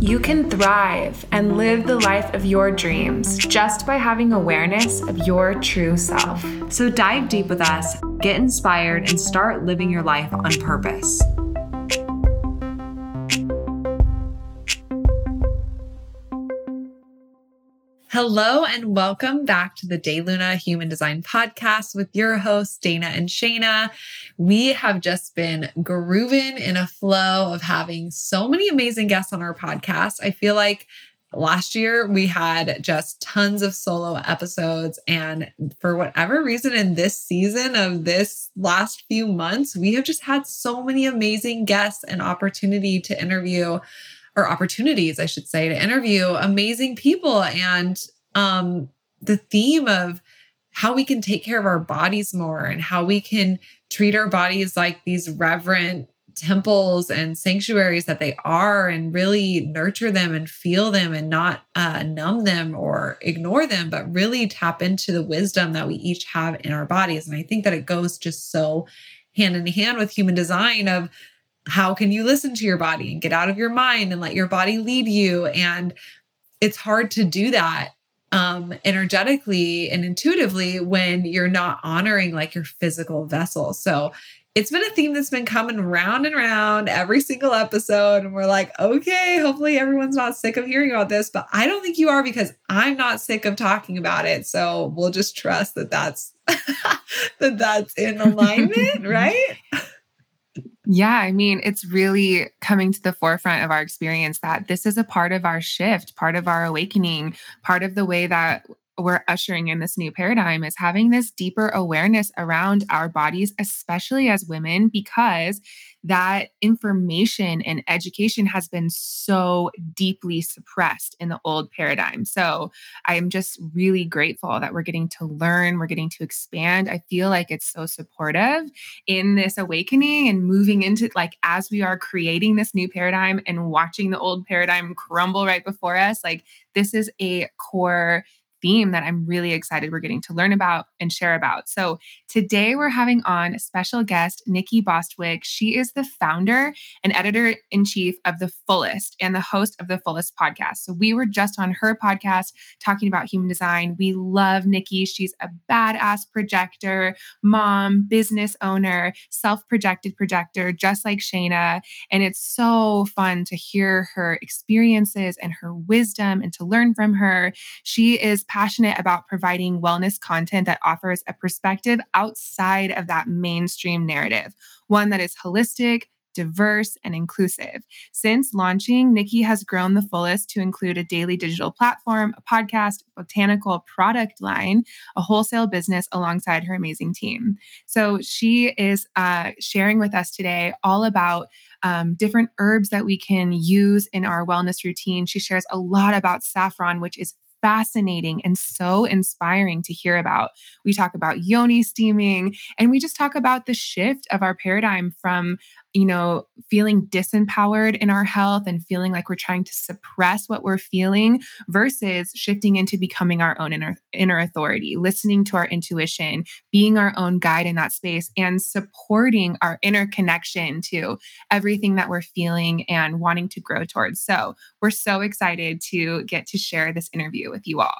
You can thrive and live the life of your dreams just by having awareness of your true self. So dive deep with us, get inspired, and start living your life on purpose. Hello and welcome back to the Day Luna Human Design Podcast with your hosts, Dana and Shayna. We have just been grooving in a flow of having so many amazing guests on our podcast. I feel like last year we had just tons of solo episodes. And for whatever reason, in this season of this last few months, we have just had so many amazing guests and opportunity to interview or opportunities, I should say, to interview amazing people. And um, the theme of how we can take care of our bodies more and how we can treat our bodies like these reverent temples and sanctuaries that they are and really nurture them and feel them and not uh, numb them or ignore them, but really tap into the wisdom that we each have in our bodies. And I think that it goes just so hand in hand with human design of how can you listen to your body and get out of your mind and let your body lead you? And it's hard to do that um energetically and intuitively when you're not honoring like your physical vessel so it's been a theme that's been coming round and round every single episode and we're like okay hopefully everyone's not sick of hearing about this but i don't think you are because i'm not sick of talking about it. So we'll just trust that that's that that's in alignment right yeah, I mean, it's really coming to the forefront of our experience that this is a part of our shift, part of our awakening, part of the way that we're ushering in this new paradigm is having this deeper awareness around our bodies, especially as women, because that information and education has been so deeply suppressed in the old paradigm. So I'm just really grateful that we're getting to learn, we're getting to expand. I feel like it's so supportive in this awakening and moving into like as we are creating this new paradigm and watching the old paradigm crumble right before us. Like this is a core theme that I'm really excited we're getting to learn about and share about. So today we're having on a special guest, Nikki Bostwick. She is the founder and editor in chief of The Fullest and the host of The Fullest podcast. So we were just on her podcast talking about human design. We love Nikki. She's a badass projector, mom, business owner, self projected projector, just like Shayna. And it's so fun to hear her experiences and her wisdom and to learn from her. She is passionate about providing wellness content that offers a perspective outside of that mainstream narrative, one that is holistic, diverse, and inclusive. Since launching, Nikki has grown the fullest to include a daily digital platform, a podcast, botanical product line, a wholesale business alongside her amazing team. So she is uh, sharing with us today all about um, different herbs that we can use in our wellness routine. She shares a lot about saffron, which is fascinating and so inspiring to hear about. We talk about yoni steaming and we just talk about the shift of our paradigm from you know, feeling disempowered in our health and feeling like we're trying to suppress what we're feeling versus shifting into becoming our own inner, inner authority, listening to our intuition, being our own guide in that space, and supporting our inner connection to everything that we're feeling and wanting to grow towards. So, we're so excited to get to share this interview with you all.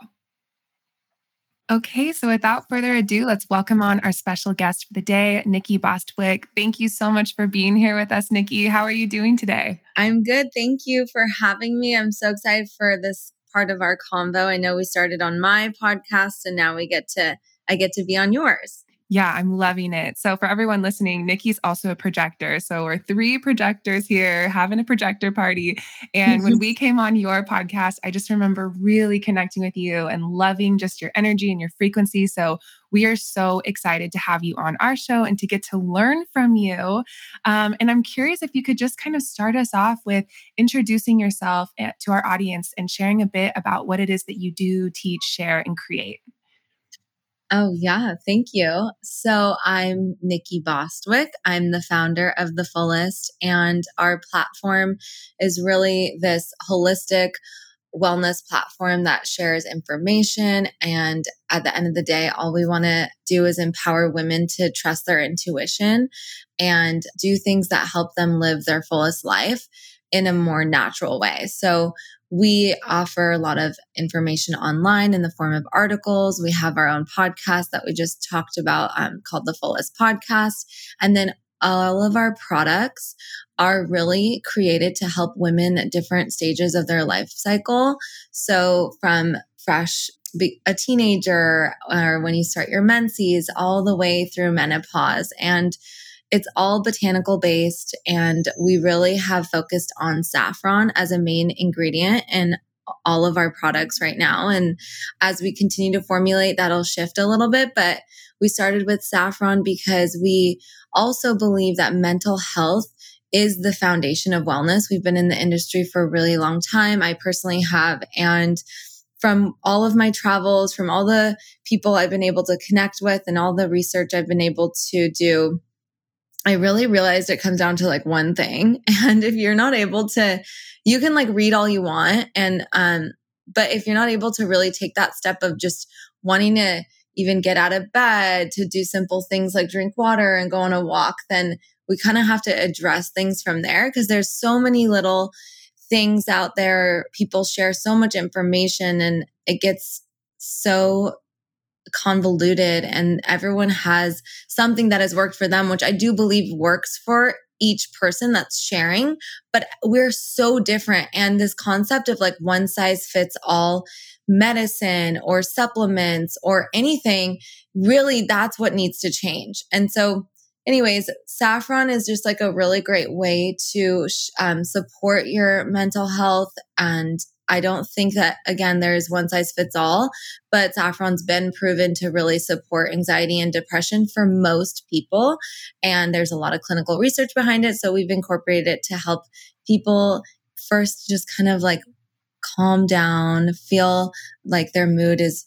Okay, so without further ado, let's welcome on our special guest for the day, Nikki Bostwick. Thank you so much for being here with us, Nikki. How are you doing today? I'm good. Thank you for having me. I'm so excited for this part of our convo. I know we started on my podcast and now we get to I get to be on yours. Yeah, I'm loving it. So, for everyone listening, Nikki's also a projector. So, we're three projectors here having a projector party. And when we came on your podcast, I just remember really connecting with you and loving just your energy and your frequency. So, we are so excited to have you on our show and to get to learn from you. Um, and I'm curious if you could just kind of start us off with introducing yourself eh, to our audience and sharing a bit about what it is that you do, teach, share, and create. Oh, yeah. Thank you. So I'm Nikki Bostwick. I'm the founder of The Fullest, and our platform is really this holistic wellness platform that shares information. And at the end of the day, all we want to do is empower women to trust their intuition and do things that help them live their fullest life in a more natural way. So we offer a lot of information online in the form of articles. We have our own podcast that we just talked about um, called the Fullest Podcast. And then all of our products are really created to help women at different stages of their life cycle. So from fresh a teenager or when you start your menses all the way through menopause and it's all botanical based, and we really have focused on saffron as a main ingredient in all of our products right now. And as we continue to formulate, that'll shift a little bit. But we started with saffron because we also believe that mental health is the foundation of wellness. We've been in the industry for a really long time. I personally have. And from all of my travels, from all the people I've been able to connect with, and all the research I've been able to do, I really realized it comes down to like one thing. And if you're not able to, you can like read all you want. And, um, but if you're not able to really take that step of just wanting to even get out of bed to do simple things like drink water and go on a walk, then we kind of have to address things from there because there's so many little things out there. People share so much information and it gets so convoluted and everyone has something that has worked for them, which I do believe works for each person that's sharing, but we're so different. And this concept of like one size fits all medicine or supplements or anything, really, that's what needs to change. And so, anyways, saffron is just like a really great way to um, support your mental health and I don't think that, again, there's one size fits all, but saffron's been proven to really support anxiety and depression for most people. And there's a lot of clinical research behind it. So we've incorporated it to help people first just kind of like calm down, feel like their mood is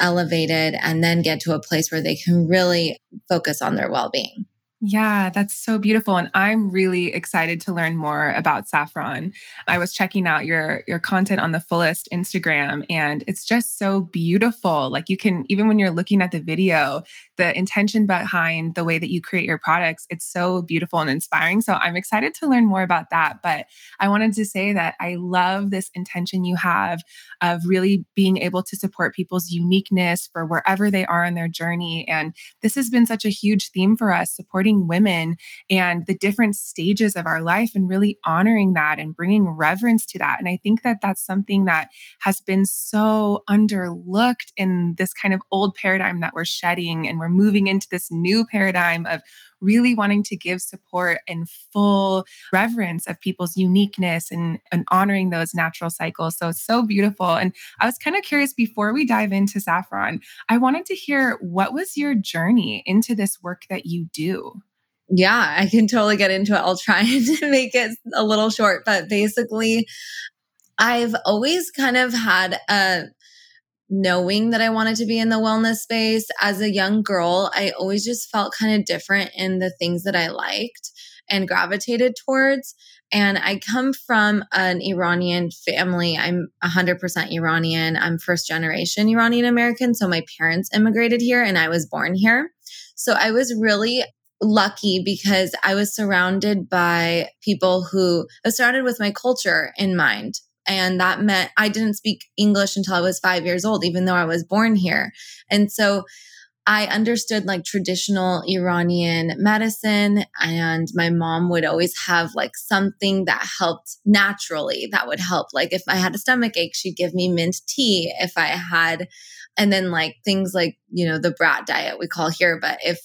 elevated, and then get to a place where they can really focus on their well being. Yeah, that's so beautiful and I'm really excited to learn more about saffron. I was checking out your your content on the fullest Instagram and it's just so beautiful. Like you can even when you're looking at the video, the intention behind the way that you create your products, it's so beautiful and inspiring. So I'm excited to learn more about that, but I wanted to say that I love this intention you have of really being able to support people's uniqueness for wherever they are in their journey and this has been such a huge theme for us supporting supporting women and the different stages of our life and really honoring that and bringing reverence to that. And I think that that's something that has been so underlooked in this kind of old paradigm that we're shedding. And we're moving into this new paradigm of really wanting to give support and full reverence of people's uniqueness and, and honoring those natural cycles. So it's so beautiful. And I was kind of curious before we dive into saffron, I wanted to hear what was your journey into this work that you do? Yeah, I can totally get into it. I'll try and make it a little short, but basically, I've always kind of had a knowing that I wanted to be in the wellness space. As a young girl, I always just felt kind of different in the things that I liked and gravitated towards. And I come from an Iranian family. I'm 100% Iranian. I'm first generation Iranian American. So my parents immigrated here and I was born here. So I was really lucky because I was surrounded by people who I was surrounded with my culture in mind. And that meant I didn't speak English until I was five years old, even though I was born here. And so I understood like traditional Iranian medicine, and my mom would always have like something that helped naturally that would help. Like if I had a stomach ache, she'd give me mint tea. If I had, and then like things like, you know, the brat diet we call here, but if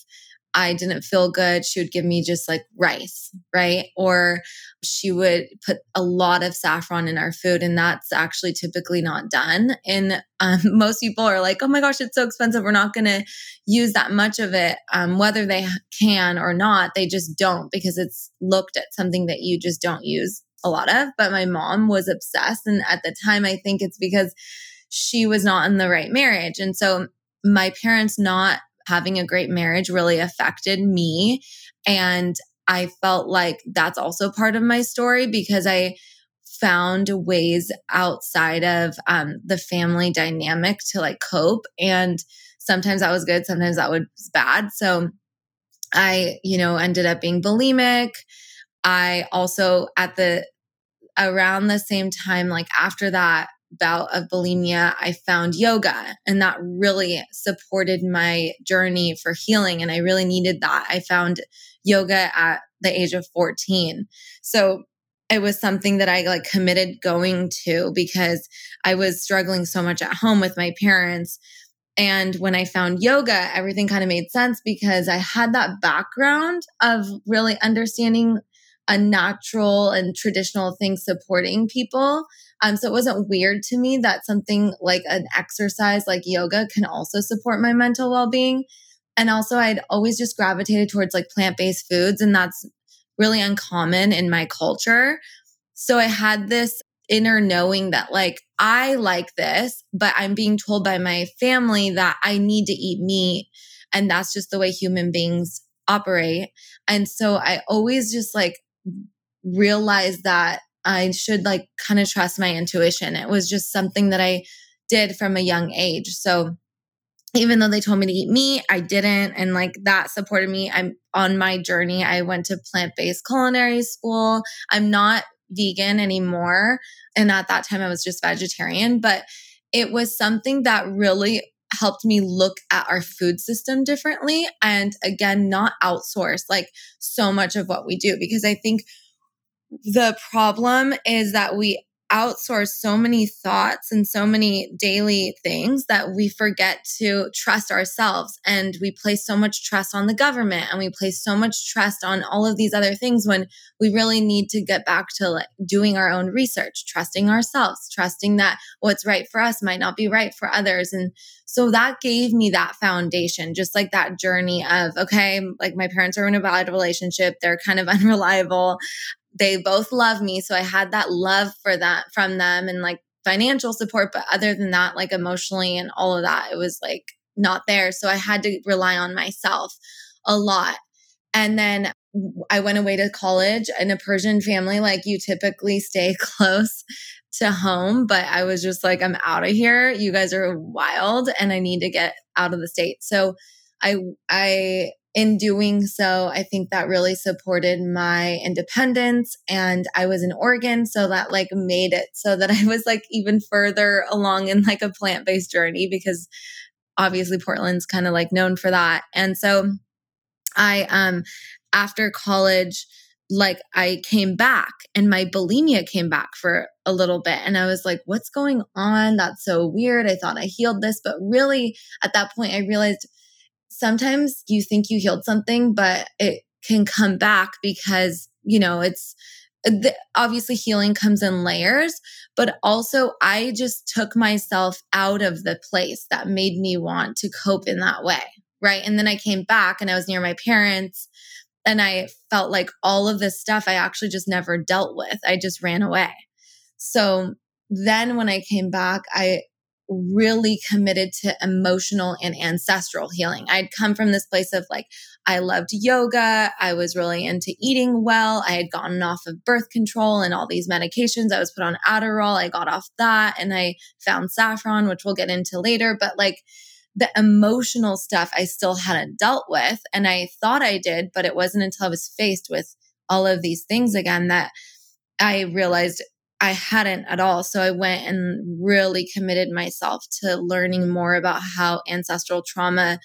I didn't feel good, she would give me just like rice, right? Or she would put a lot of saffron in our food, and that's actually typically not done. And um, most people are like, oh my gosh, it's so expensive. We're not going to use that much of it. Um, whether they can or not, they just don't because it's looked at something that you just don't use a lot of. But my mom was obsessed. And at the time, I think it's because she was not in the right marriage. And so my parents not having a great marriage really affected me. And I felt like that's also part of my story because I found ways outside of um, the family dynamic to like cope. And sometimes that was good, sometimes that was bad. So I, you know, ended up being bulimic. I also, at the around the same time, like after that bout of bulimia, I found yoga and that really supported my journey for healing. And I really needed that. I found yoga at the age of 14. So it was something that I like committed going to because I was struggling so much at home with my parents. And when I found yoga, everything kind of made sense because I had that background of really understanding a natural and traditional thing supporting people. Um, so it wasn't weird to me that something like an exercise like yoga can also support my mental well being. And also, I'd always just gravitated towards like plant based foods, and that's really uncommon in my culture. So I had this inner knowing that like I like this, but I'm being told by my family that I need to eat meat. And that's just the way human beings operate. And so I always just like realized that I should like kind of trust my intuition. It was just something that I did from a young age. So even though they told me to eat meat, I didn't. And like that supported me. I'm on my journey. I went to plant based culinary school. I'm not vegan anymore. And at that time, I was just vegetarian, but it was something that really helped me look at our food system differently. And again, not outsource like so much of what we do, because I think the problem is that we outsource so many thoughts and so many daily things that we forget to trust ourselves. And we place so much trust on the government and we place so much trust on all of these other things when we really need to get back to like doing our own research, trusting ourselves, trusting that what's right for us might not be right for others. And so that gave me that foundation, just like that journey of, okay, like my parents are in a bad relationship. They're kind of unreliable they both love me. So I had that love for that from them and like financial support. But other than that, like emotionally and all of that, it was like not there. So I had to rely on myself a lot. And then I went away to college in a Persian family. Like you typically stay close to home, but I was just like, I'm out of here. You guys are wild and I need to get out of the state. So I, I in doing so, I think that really supported my independence. And I was in Oregon, so that like made it so that I was like even further along in like a plant based journey because obviously Portland's kind of like known for that. And so I, um, after college, like I came back and my bulimia came back for a little bit. And I was like, what's going on? That's so weird. I thought I healed this. But really, at that point, I realized sometimes you think you healed something, but it can come back because, you know, it's the, obviously healing comes in layers, but also I just took myself out of the place that made me want to cope in that way. Right. And then I came back and I was near my parents and I felt like all of this stuff I actually just never dealt with. I just ran away. So then when I came back, I really committed to emotional and ancestral healing. I'd come from this place of like, I loved yoga. I was really into eating well. I had gotten off of birth control and all these medications. I was put on Adderall. I got off that and I found saffron, which we'll get into later. But like, the emotional stuff I still hadn't dealt with. And I thought I did, but it wasn't until I was faced with all of these things again that I realized I hadn't at all. So I went and really committed myself to learning more about how ancestral trauma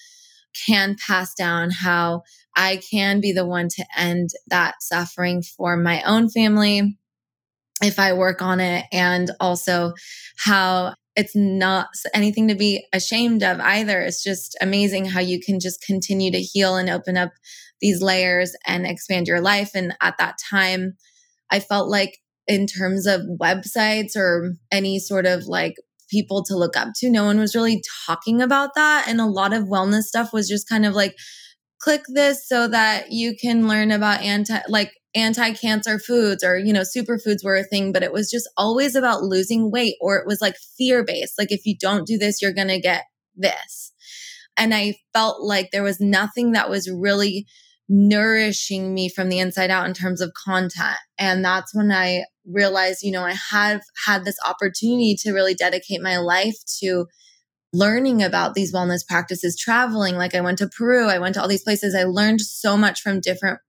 can pass down, how I can be the one to end that suffering for my own family if I work on it, and also how it's not anything to be ashamed of either. It's just amazing how you can just continue to heal and open up these layers and expand your life. And at that time, I felt like in terms of websites or any sort of like people to look up to. No one was really talking about that. And a lot of wellness stuff was just kind of like, click this so that you can learn about anti, like anti-cancer foods or, you know, superfoods were a thing, but it was just always about losing weight or it was like fear based. Like, if you don't do this, you're going to get this. And I felt like there was nothing that was really nourishing me from the inside out in terms of content. And that's when I realized, you know, I have had this opportunity to really dedicate my life to learning about these wellness practices, traveling. Like I went to Peru, I went to all these places. I learned so much from different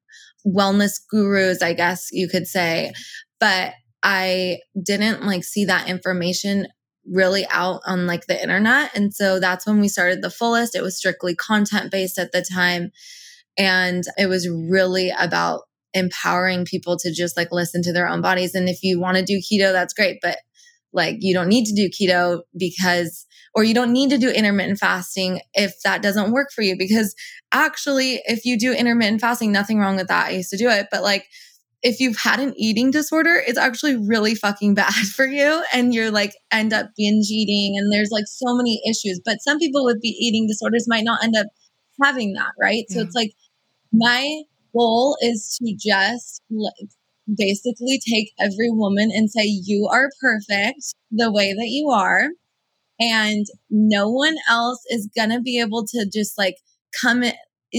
wellness gurus, I guess you could say. But I didn't like see that information really out on like the internet. And so that's when we started the fullest. It was strictly content based at the time. And it was really about empowering people to just like listen to their own bodies. And if you want to do keto, that's great. But like you don't need to do keto because or you don't need to do intermittent fasting if that doesn't work for you because actually if you do intermittent fasting nothing wrong with that i used to do it but like if you've had an eating disorder it's actually really fucking bad for you and you're like end up binge eating and there's like so many issues but some people with eating disorders might not end up having that right yeah. so it's like my goal is to just like basically take every woman and say, You are perfect the way that you are. And no one else is going to be able to just like come in,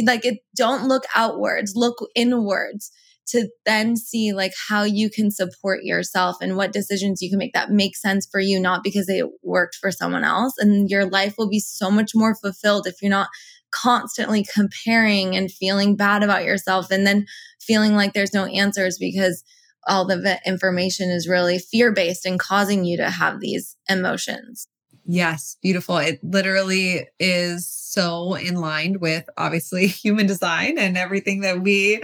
like it, don't look outwards, look inwards to then see like how you can support yourself and what decisions you can make that make sense for you, not because it worked for someone else. And your life will be so much more fulfilled if you're not constantly comparing and feeling bad about yourself and then feeling like there's no answers because all the information is really fear based and causing you to have these emotions. Yes, beautiful. It literally is so in line with obviously human design and everything that we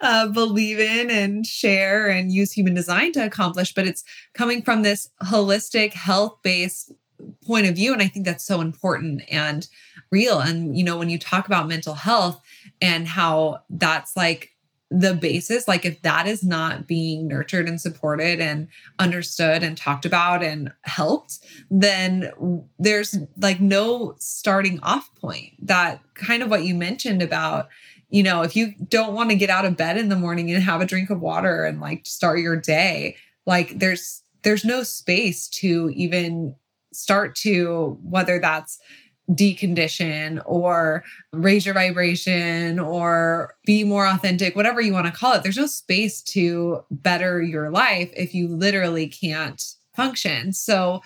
uh, believe in and share and use human design to accomplish. But it's coming from this holistic, health based point of view. And I think that's so important and real. And, you know, when you talk about mental health and how that's like the basis like if that is not being nurtured and supported and understood and talked about and helped then there's like no starting off point that kind of what you mentioned about you know if you don't want to get out of bed in the morning and have a drink of water and like start your day like there's there's no space to even start to whether that's decondition or raise your vibration or be more authentic, whatever you want to call it. There's no space to better your life if you literally can't function. So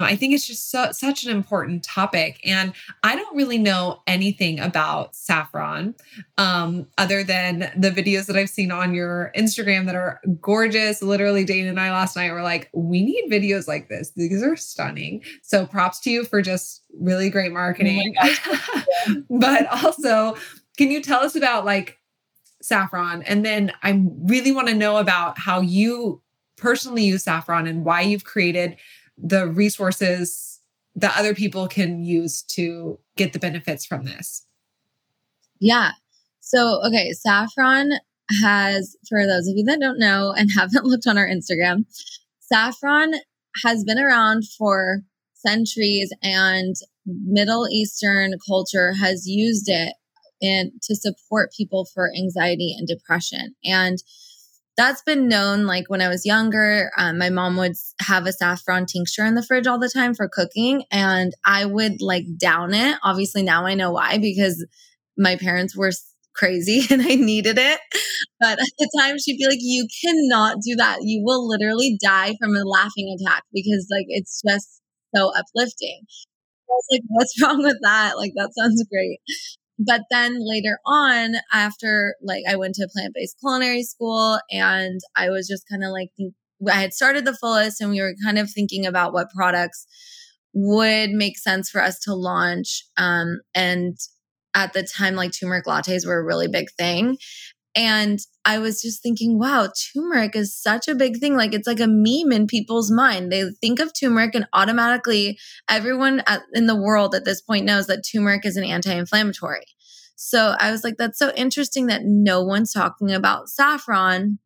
I think it's just so, such an important topic. And I don't really know anything about saffron um, other than the videos that I've seen on your Instagram that are gorgeous. Literally, Dana and I last night were like, we need videos like this. These are stunning. So props to you for just really great marketing. Oh but also, can you tell us about like saffron? And then I really want to know about how you personally use saffron and why you've created the resources that other people can use to get the benefits from this? Yeah. So, okay, Saffron has, for those of you that don't know and haven't looked on our Instagram, Saffron has been around for centuries and Middle Eastern culture has used it in, to support people for anxiety and depression. And that's been known like when I was younger. Um, my mom would have a saffron tincture in the fridge all the time for cooking, and I would like down it. Obviously, now I know why because my parents were crazy and I needed it. But at the time, she'd be like, You cannot do that. You will literally die from a laughing attack because, like, it's just so uplifting. I was like, What's wrong with that? Like, that sounds great but then later on after like i went to plant-based culinary school and i was just kind of like i had started the fullest and we were kind of thinking about what products would make sense for us to launch um, and at the time like turmeric lattes were a really big thing and I was just thinking, wow, turmeric is such a big thing. Like it's like a meme in people's mind. They think of turmeric and automatically everyone in the world at this point knows that turmeric is an anti inflammatory. So I was like, that's so interesting that no one's talking about saffron.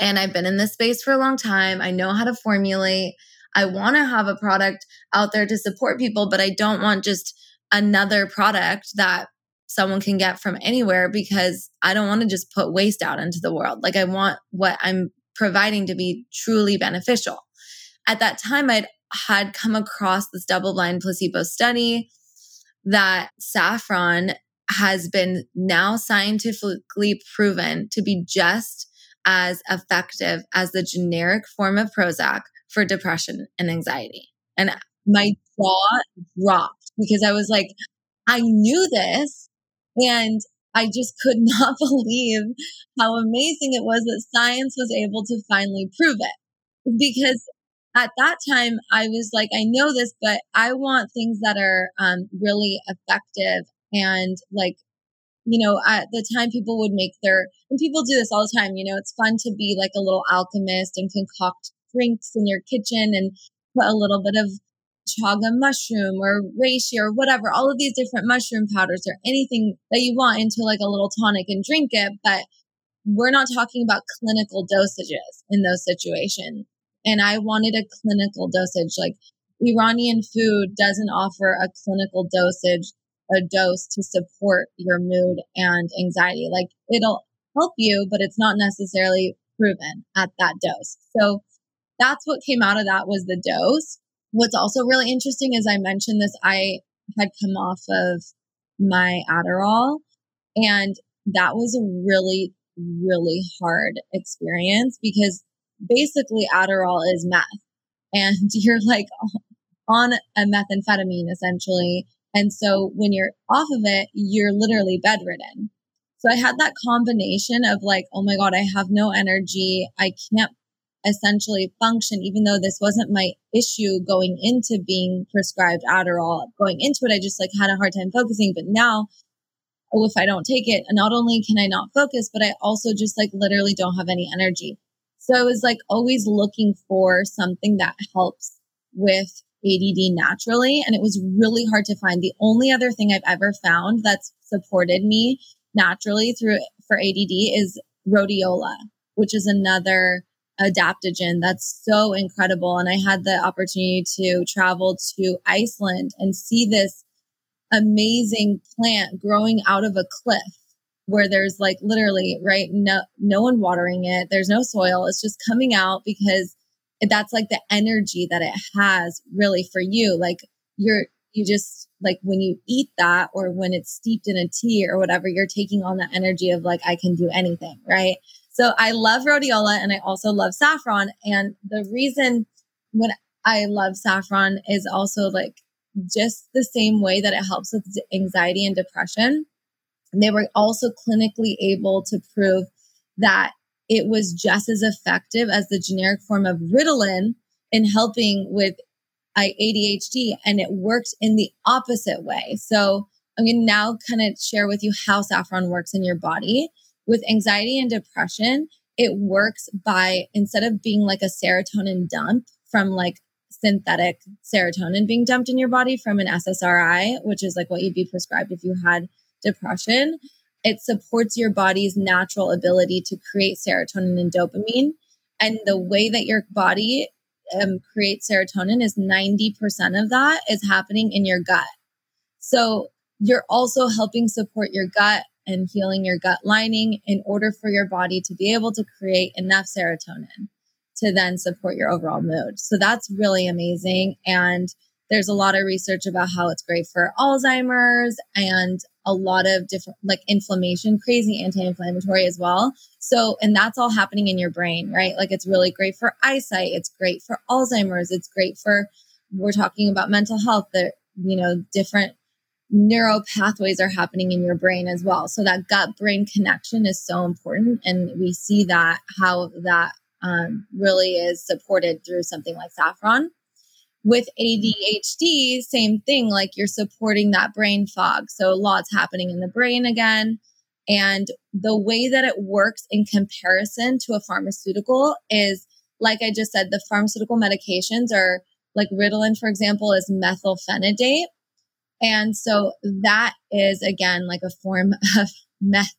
And I've been in this space for a long time. I know how to formulate. I want to have a product out there to support people, but I don't want just another product that someone can get from anywhere because I don't want to just put waste out into the world. Like I want what I'm providing to be truly beneficial. At that time, I'd had come across this double blind placebo study, that saffron has been now scientifically proven to be just as effective as the generic form of Prozac for depression and anxiety. And my jaw dropped because I was like, I knew this and I just could not believe how amazing it was that science was able to finally prove it. Because at that time, I was like, I know this, but I want things that are um, really effective and like you know, at the time people would make their, and people do this all the time, you know, it's fun to be like a little alchemist and concoct drinks in your kitchen and put a little bit of chaga mushroom or reishi or whatever, all of these different mushroom powders or anything that you want into like a little tonic and drink it. But we're not talking about clinical dosages in those situations. And I wanted a clinical dosage. Like Iranian food doesn't offer a clinical dosage a dose to support your mood and anxiety. Like it'll help you, but it's not necessarily proven at that dose. So that's what came out of that was the dose. What's also really interesting is I mentioned this, I had come off of my Adderall and that was a really, really hard experience because basically Adderall is meth and you're like on a methamphetamine essentially and so when you're off of it, you're literally bedridden. So I had that combination of like, oh my God, I have no energy. I can't essentially function, even though this wasn't my issue going into being prescribed Adderall. Going into it, I just like had a hard time focusing. But now, oh, if I don't take it, not only can I not focus, but I also just like literally don't have any energy. So I was like always looking for something that helps with ADD naturally. And it was really hard to find. The only other thing I've ever found that's supported me naturally through for ADD is rhodiola, which is another adaptogen that's so incredible. And I had the opportunity to travel to Iceland and see this amazing plant growing out of a cliff where there's like literally right no no one watering it there's no soil it's just coming out because that's like the energy that it has really for you. Like you're, you just like when you eat that or when it's steeped in a tea or whatever, you're taking on the energy of like, I can do anything. Right. So I love rhodiola and I also love saffron. And the reason when I love saffron is also like just the same way that it helps with anxiety and depression. They were also clinically able to prove that it was just as effective as the generic form of Ritalin in helping with ADHD, and it worked in the opposite way. So I'm going to now kind of share with you how saffron works in your body. With anxiety and depression, it works by instead of being like a serotonin dump from like synthetic serotonin being dumped in your body from an SSRI, which is like what you'd be prescribed if you had depression, it supports your body's natural ability to create serotonin and dopamine. And the way that your body um, creates serotonin is 90% of that is happening in your gut. So you're also helping support your gut and healing your gut lining in order for your body to be able to create enough serotonin to then support your overall mood. So that's really amazing. And there's a lot of research about how it's great for Alzheimer's and a lot of different like inflammation, crazy anti-inflammatory as well. So, and that's all happening in your brain, right? Like it's really great for eyesight. It's great for Alzheimer's. It's great for, we're talking about mental health that, you know, different neural pathways are happening in your brain as well. So that gut brain connection is so important. And we see that how that um, really is supported through something like saffron. With ADHD, same thing, like you're supporting that brain fog. So lots happening in the brain again. And the way that it works in comparison to a pharmaceutical is, like I just said, the pharmaceutical medications are like Ritalin, for example, is methylphenidate. And so that is again like a form of meth,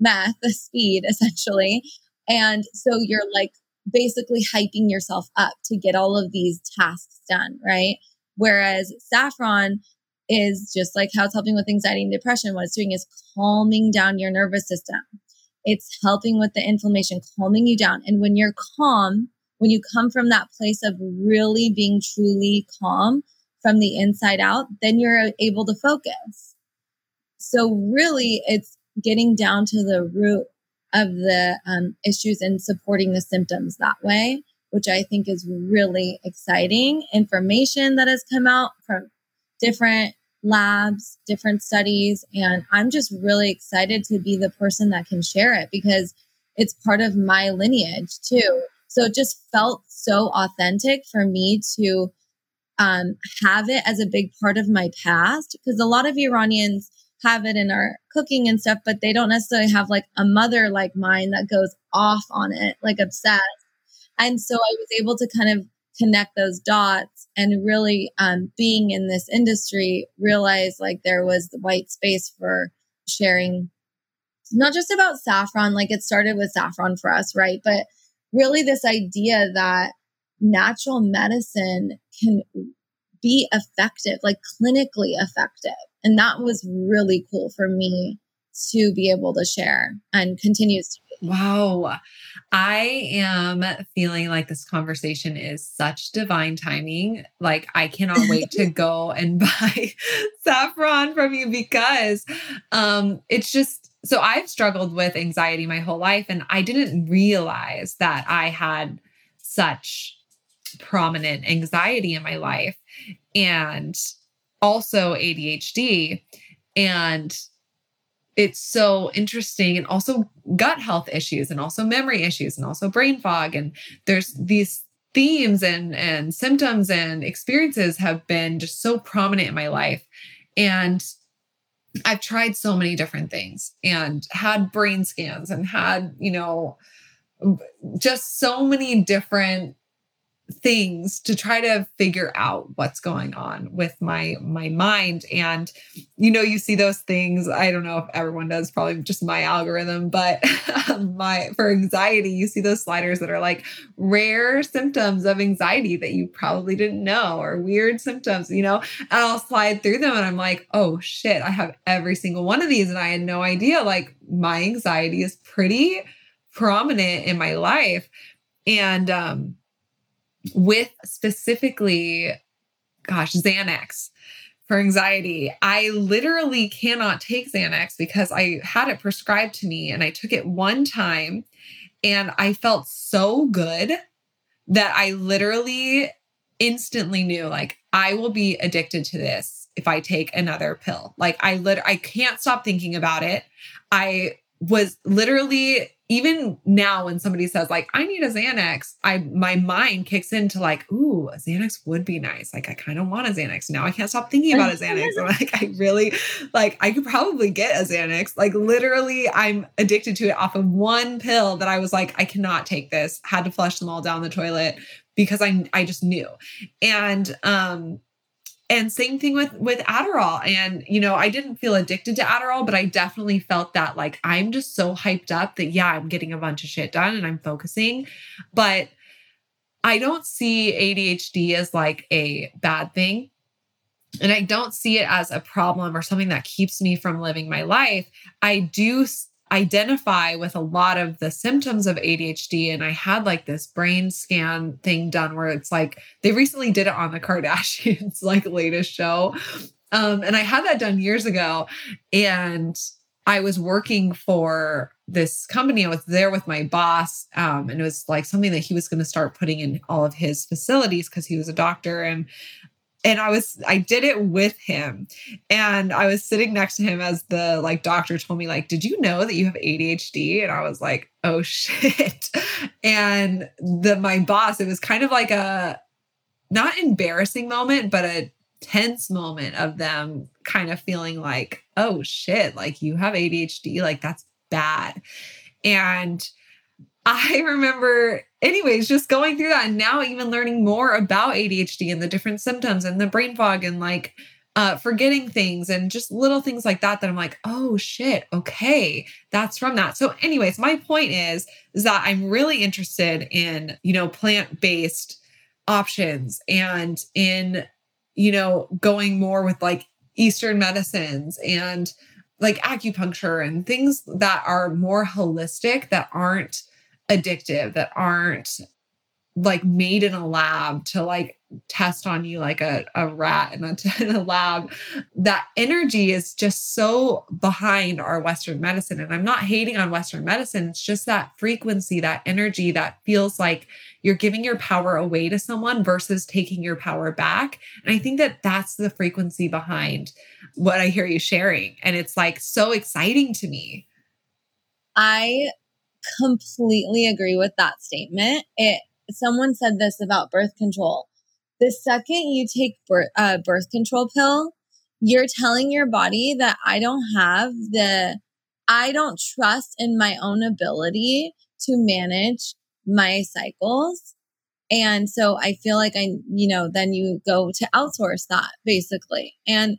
meth, speed essentially. And so you're like basically hyping yourself up to get all of these tasks done, right? Whereas saffron is just like how it's helping with anxiety and depression. What it's doing is calming down your nervous system. It's helping with the inflammation, calming you down. And when you're calm, when you come from that place of really being truly calm, from the inside out, then you're able to focus. So, really, it's getting down to the root of the um, issues and supporting the symptoms that way, which I think is really exciting information that has come out from different labs, different studies. And I'm just really excited to be the person that can share it because it's part of my lineage too. So it just felt so authentic for me to um, have it as a big part of my past because a lot of Iranians have it in our cooking and stuff, but they don't necessarily have like a mother like mine that goes off on it, like obsessed. And so I was able to kind of connect those dots and really um, being in this industry realize like there was the white space for sharing not just about saffron like it started with saffron for us right but really this idea that natural medicine can be effective like clinically effective and that was really cool for me to be able to share and continues to be. Wow. I am feeling like this conversation is such divine timing. Like, I cannot wait to go and buy saffron from you because um, it's just so I've struggled with anxiety my whole life, and I didn't realize that I had such prominent anxiety in my life and also ADHD. And it's so interesting and also gut health issues and also memory issues and also brain fog and there's these themes and and symptoms and experiences have been just so prominent in my life and I've tried so many different things and had brain scans and had, you know, just so many different things to try to figure out what's going on with my my mind. And you know you see those things i don't know if everyone does probably just my algorithm but my for anxiety you see those sliders that are like rare symptoms of anxiety that you probably didn't know or weird symptoms you know? And i'll slide through them and i'm like oh shit i have every single one of these. And i had no idea like my anxiety is pretty prominent in my life. And um with specifically, gosh, Xanax for anxiety. I literally cannot take Xanax because I had it prescribed to me and I took it one time and I felt so good that I literally instantly knew like I will be addicted to this if I take another pill. Like I lit I can't stop thinking about it. I was literally even now when somebody says like I need a Xanax, I my mind kicks into like, ooh, a Xanax would be nice. Like I kind of want a Xanax. Now I can't stop thinking about a Xanax. I'm like, I really like I could probably get a Xanax. Like literally, I'm addicted to it off of one pill that I was like, I cannot take this. Had to flush them all down the toilet because I I just knew. And um and same thing with with Adderall. And you know I didn't feel addicted to Adderall but I definitely felt that like I'm just so hyped up that yeah I'm getting a bunch of shit done and I'm focusing. But I don't see ADHD as like a bad thing. And I don't see it as a problem or something that keeps me from living my life. I do identify with a lot of the symptoms of ADHD. And I had like this brain scan thing done where it's like they recently did it on the Kardashians, like latest show. Um, and I had that done years ago. And I was working for this company. I was there with my boss. Um, and it was like something that he was going to start putting in all of his facilities because he was a doctor. And and I was I did it with him. And I was sitting next to him as the like doctor told me like did you know that you have ADHD and I was like oh shit. And the my boss it was kind of like a not embarrassing moment but a tense moment of them kind of feeling like oh shit like you have ADHD like that's bad. And I remember, anyways, just going through that and now even learning more about ADHD and the different symptoms and the brain fog and like uh, forgetting things and just little things like that. That I'm like, oh shit, okay, that's from that. So, anyways, my point is, is that I'm really interested in, you know, plant based options and in, you know, going more with like Eastern medicines and like acupuncture and things that are more holistic that aren't addictive, that aren't like made in a lab to like test on you like a, a rat in a, in a lab. That energy is just so behind our western medicine and i'm not hating on western medicine. It's just that frequency that energy that feels like you're giving your power away to someone versus taking your power back. And i think that that's the frequency behind what i hear you sharing and it's like so exciting to me. I completely agree with that statement it someone said this about birth control the second you take birth, uh, birth control pill, you're telling your body that I don't have the, I don't trust in my own ability to manage my cycles. And so I feel like I, you know, then you go to outsource that basically. And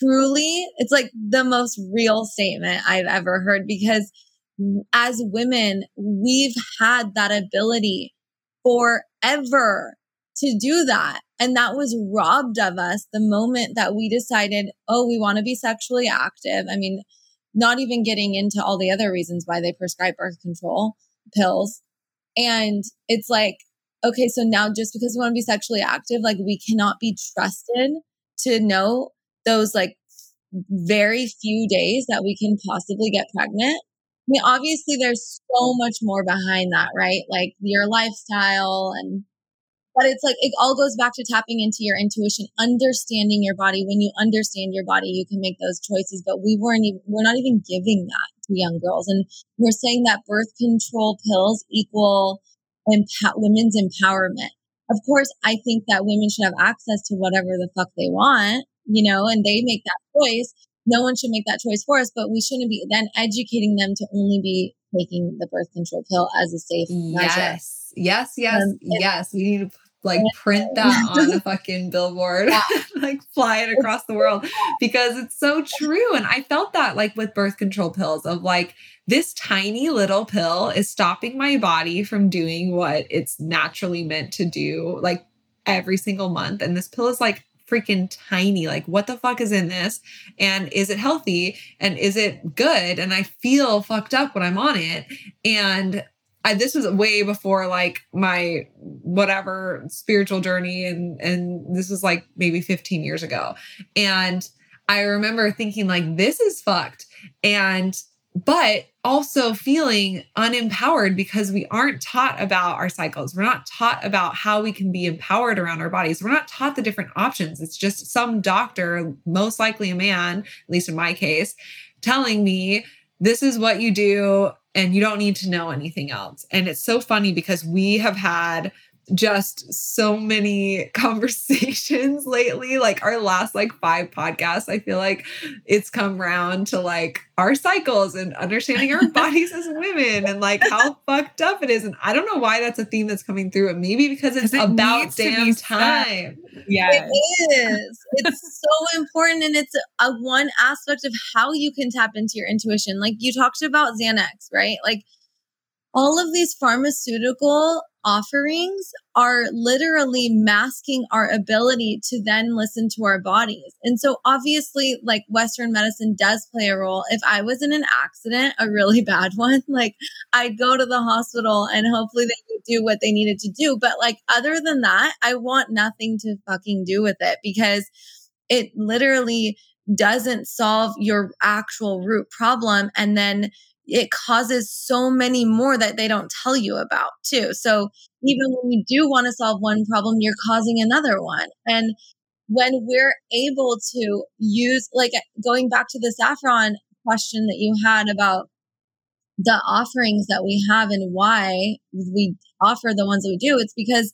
truly, it's like the most real statement I've ever heard because as women, we've had that ability forever to do that. And that was robbed of us the moment that we decided, oh, we want to be sexually active. I mean, not even getting into all the other reasons why they prescribe birth control pills. And it's like, okay, so now just because we want to be sexually active, like we cannot be trusted to know those like very few days that we can possibly get pregnant I mean, obviously there's so much more behind that, right? Like your lifestyle and but it's like it all goes back to tapping into your intuition, understanding your body. When you understand your body, you can make those choices. But we weren't even we're not even giving that to young girls. And we're saying that birth control pills equal empower women's empowerment. Of course, I think that women should have access to whatever the fuck they want, you know, and they make that choice no one should make that choice for us, but we shouldn't be then educating them to only be taking the birth control pill as a safe yes. measure. Yes, yes, um, yes. We need to like print that on a fucking billboard, yeah. like fly it across the world because it's so true. And I felt that like with birth control pills of like this tiny little pill is stopping my body from doing what it's naturally meant to do, like every single month. And this pill is like freaking tiny. Like, what the fuck is in this? And is it healthy? And is it good? And I feel fucked up when I'm on it. And I, this was way before like my whatever spiritual journey and and this was like maybe 15 years ago and i remember thinking like this is fucked and but also feeling unempowered because we aren't taught about our cycles. We're not taught about how we can be empowered around our bodies. We're not taught the different options. It's just some doctor, most likely a man, at least in my case, telling me this is what you do and you don't need to know anything else. And it's so funny because we have had just so many conversations lately. Like our last like five podcasts i feel like it's come round to like our cycles and understanding our bodies as women and like how fucked up it is. And i don't know why that's a theme that's coming through and maybe because it's it about damn time. Yeah it is. It's so important and it's a one aspect of how you can tap into your intuition. Like you talked about xanax right? Like all of these pharmaceutical offerings are literally masking our ability to then listen to our bodies. And so obviously like western medicine does play a role. If I was in an accident, a really bad one, like I'd go to the hospital and hopefully they would do what they needed to do, but like other than that, I want nothing to fucking do with it because it literally doesn't solve your actual root problem and then it causes so many more that they don't tell you about too. So even when you do want to solve one problem, you're causing another one. And when we're able to use, like going back to the saffron question that you had about the offerings that we have and why we offer the ones that we do, it's because,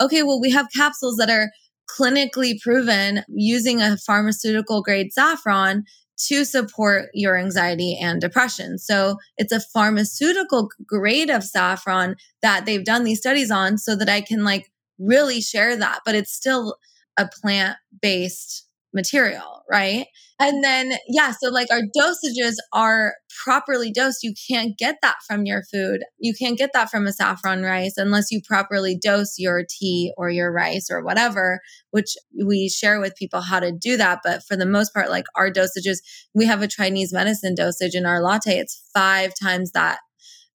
okay, well, we have capsules that are clinically proven using a pharmaceutical grade saffron to support your anxiety and depression. So it's a pharmaceutical grade of saffron that they've done these studies on so that I can like really share that, but it's still a plant based material, right? And then, yeah, so like our dosages are properly dosed. You can't get that from your food. You can't get that from a saffron rice unless you properly dose your tea or your rice or whatever, which we share with people how to do that. But for the most part, like our dosages, we have a Chinese medicine dosage in our latte. It's five times that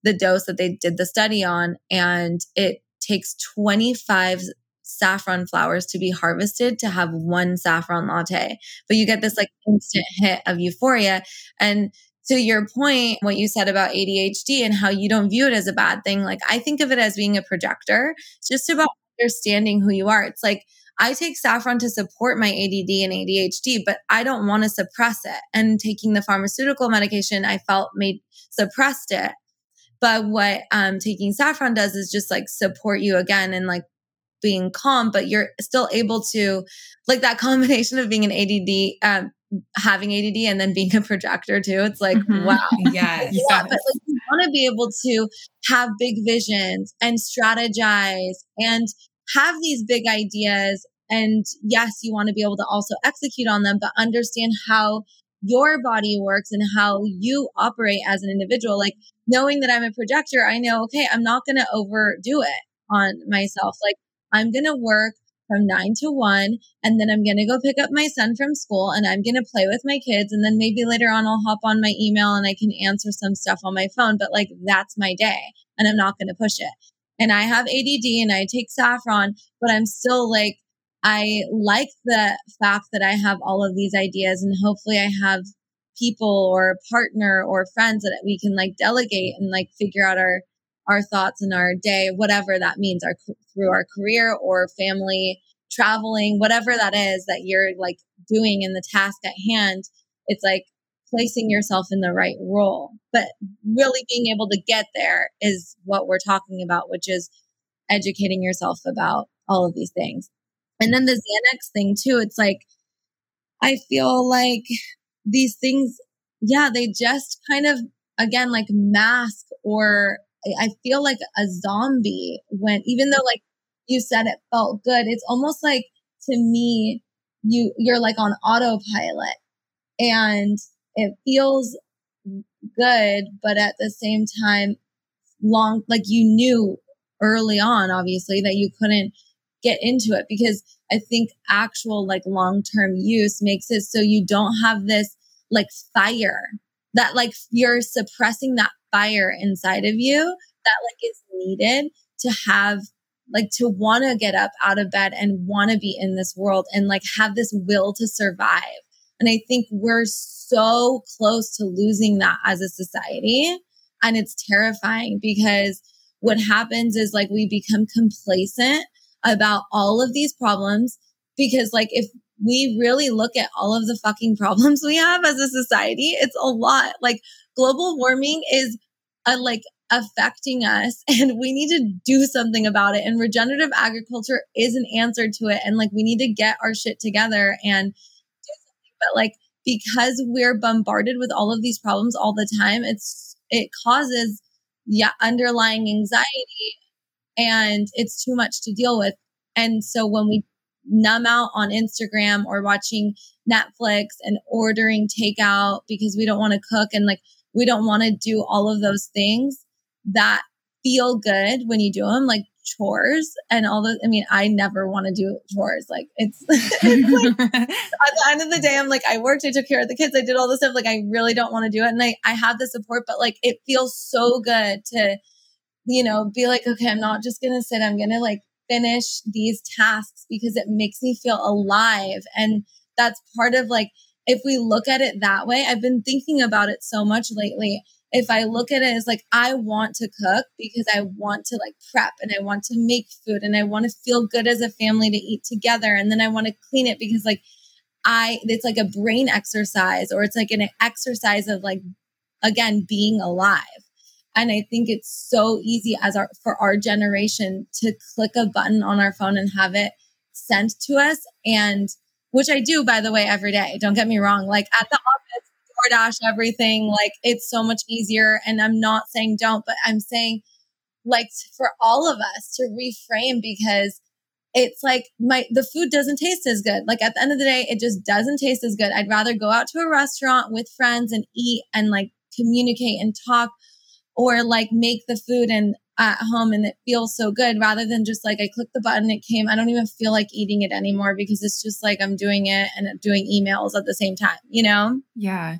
the dose that they did the study on, and it takes 25 saffron flowers to be harvested to have one saffron latte. But you get this like instant hit of euphoria. And to your point, what you said about ADHD and how you don't view it as a bad thing, like I think of it as being a projector. It's just about understanding who you are. It's like I take saffron to support my ADD and ADHD, but I don't want to suppress it. And taking the pharmaceutical medication I felt made suppressed it. But what um, taking saffron does is just like support you again and like being calm, but you're still able to like that combination of being an ADD, um, having ADD and then being a projector too. It's like, mm-hmm. wow. Yes. yeah. But like you want to be able to have big visions and strategize and have these big ideas. And yes, you want to be able to also execute on them, but understand how your body works and how you operate as an individual. Like knowing that I'm a projector, I know, okay, I'm not going to overdo it on myself. Like I'm going to work from nine to one, and then I'm going to go pick up my son from school and I'm going to play with my kids. And then maybe later on, I'll hop on my email and I can answer some stuff on my phone. But like, that's my day and I'm not going to push it. And I have ADD and I take saffron, but I'm still like, I like the fact that I have all of these ideas and hopefully I have people or partner or friends that we can like delegate and like figure out our our thoughts in our day, whatever that means, our through our career or family, traveling, whatever that is that you're like doing in the task at hand. It's like placing yourself in the right role. But really being able to get there is what we're talking about, which is educating yourself about all of these things. And then the Xanax thing too, it's like, I feel like these things, yeah, they just kind of, again, like mask or I feel like a zombie when, even though like you said it felt good, it's almost like to me, you, you're like on autopilot. And it feels good, but at the same time, long, like you knew early on, obviously, that you couldn't get into it because I think actual like long term use makes it so you don't have this like fire that like you're suppressing that fire inside of you that like is needed to have like to want to get up out of bed and want to be in this world and like have this will to survive. And I think we're so close to losing that as a society. And it's terrifying because what happens is like we become complacent about all of these problems because like if we really look at all of the fucking problems we have as a society, it's a lot. Like global warming is a like affecting us and we need to do something about it. And regenerative agriculture is an answer to it. And like we need to get our shit together and do something. But like because we're bombarded with all of these problems all the time, it's it causes yeah underlying anxiety and it's too much to deal with. And so when we numb out on Instagram or watching Netflix and ordering takeout because we don't want to cook and like we don't want to do all of those things that feel good when you do them, like chores and all those. I mean, I never want to do chores. Like it's, it's like, at the end of the day, I'm like, I worked, I took care of the kids, I did all this stuff. Like I really don't want to do it, and I I have the support, but like it feels so good to, you know, be like, okay, I'm not just gonna sit. I'm gonna like finish these tasks because it makes me feel alive. And that's part of like, if we look at it that way, I've been thinking about it so much lately. If I look at it as like, I want to cook because I want to like prep and I want to make food and I want to feel good as a family to eat together. And then I want to clean it because like I, it's like a brain exercise or it's like an exercise of like, again, being alive. And I think it's so easy as our for our generation to click a button on our phone and have it sent to us. And which I do, by the way, every day. Don't get me wrong. Like at the office, DoorDash everything, like it's so much easier. And I'm not saying don't, but I'm saying like for all of us to reframe because it's like my the food doesn't taste as good. Like at the end of the day, it just doesn't taste as good. I'd rather go out to a restaurant with friends and eat and like communicate and talk or like make the food and at home and it feels so good rather than just like I clicked the button, it came. I don't even feel like eating it anymore because it's just like I'm doing it and doing emails at the same time, you know? Yeah.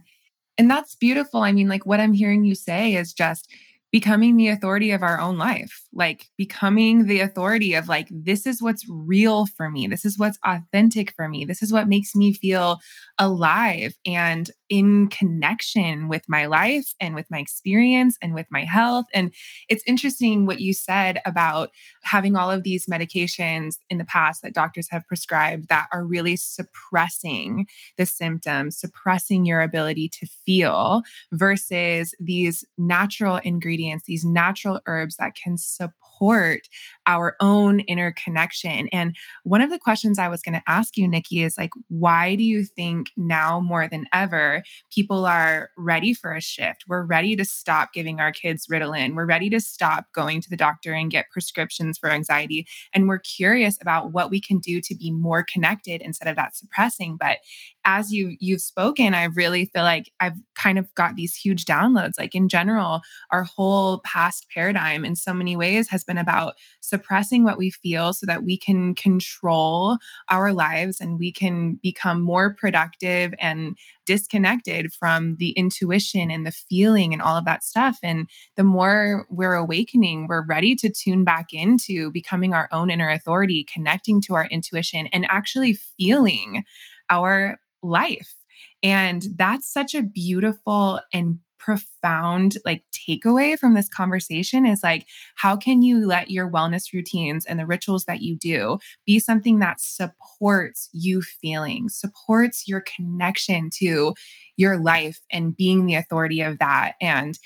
And that's beautiful. I mean, like what I'm hearing you say is just becoming the authority of our own life, like becoming the authority of like, this is what's real for me. This is what's authentic for me. This is what makes me feel alive and in connection with my life and with my experience and with my health. And it's interesting what you said about having all of these medications in the past that doctors have prescribed that are really suppressing the symptoms, suppressing your ability to feel versus these natural ingredients, these natural herbs that can support our own inner connection. And one of the questions I was going to ask you, Nikki, is like, why do you think now more than ever, people are ready for a shift? We're ready to stop giving our kids Ritalin. We're ready to stop going to the doctor and get prescriptions for anxiety. And we're curious about what we can do to be more connected instead of that suppressing. But as you you've spoken, I really feel like I've kind of got these huge downloads. Like in general, our whole past paradigm in so many ways has been about suppressing what we feel so that we can control our lives and we can become more productive and disconnected from the intuition and the feeling and all of that stuff. And the more we're awakening, we're ready to tune back into becoming our own inner authority, connecting to our intuition, and actually feeling our life. And that's such a beautiful and profound like takeaway from this conversation is like how can you let your wellness routines and the rituals that you do be something that supports you feeling supports your connection to your life and being the authority of that and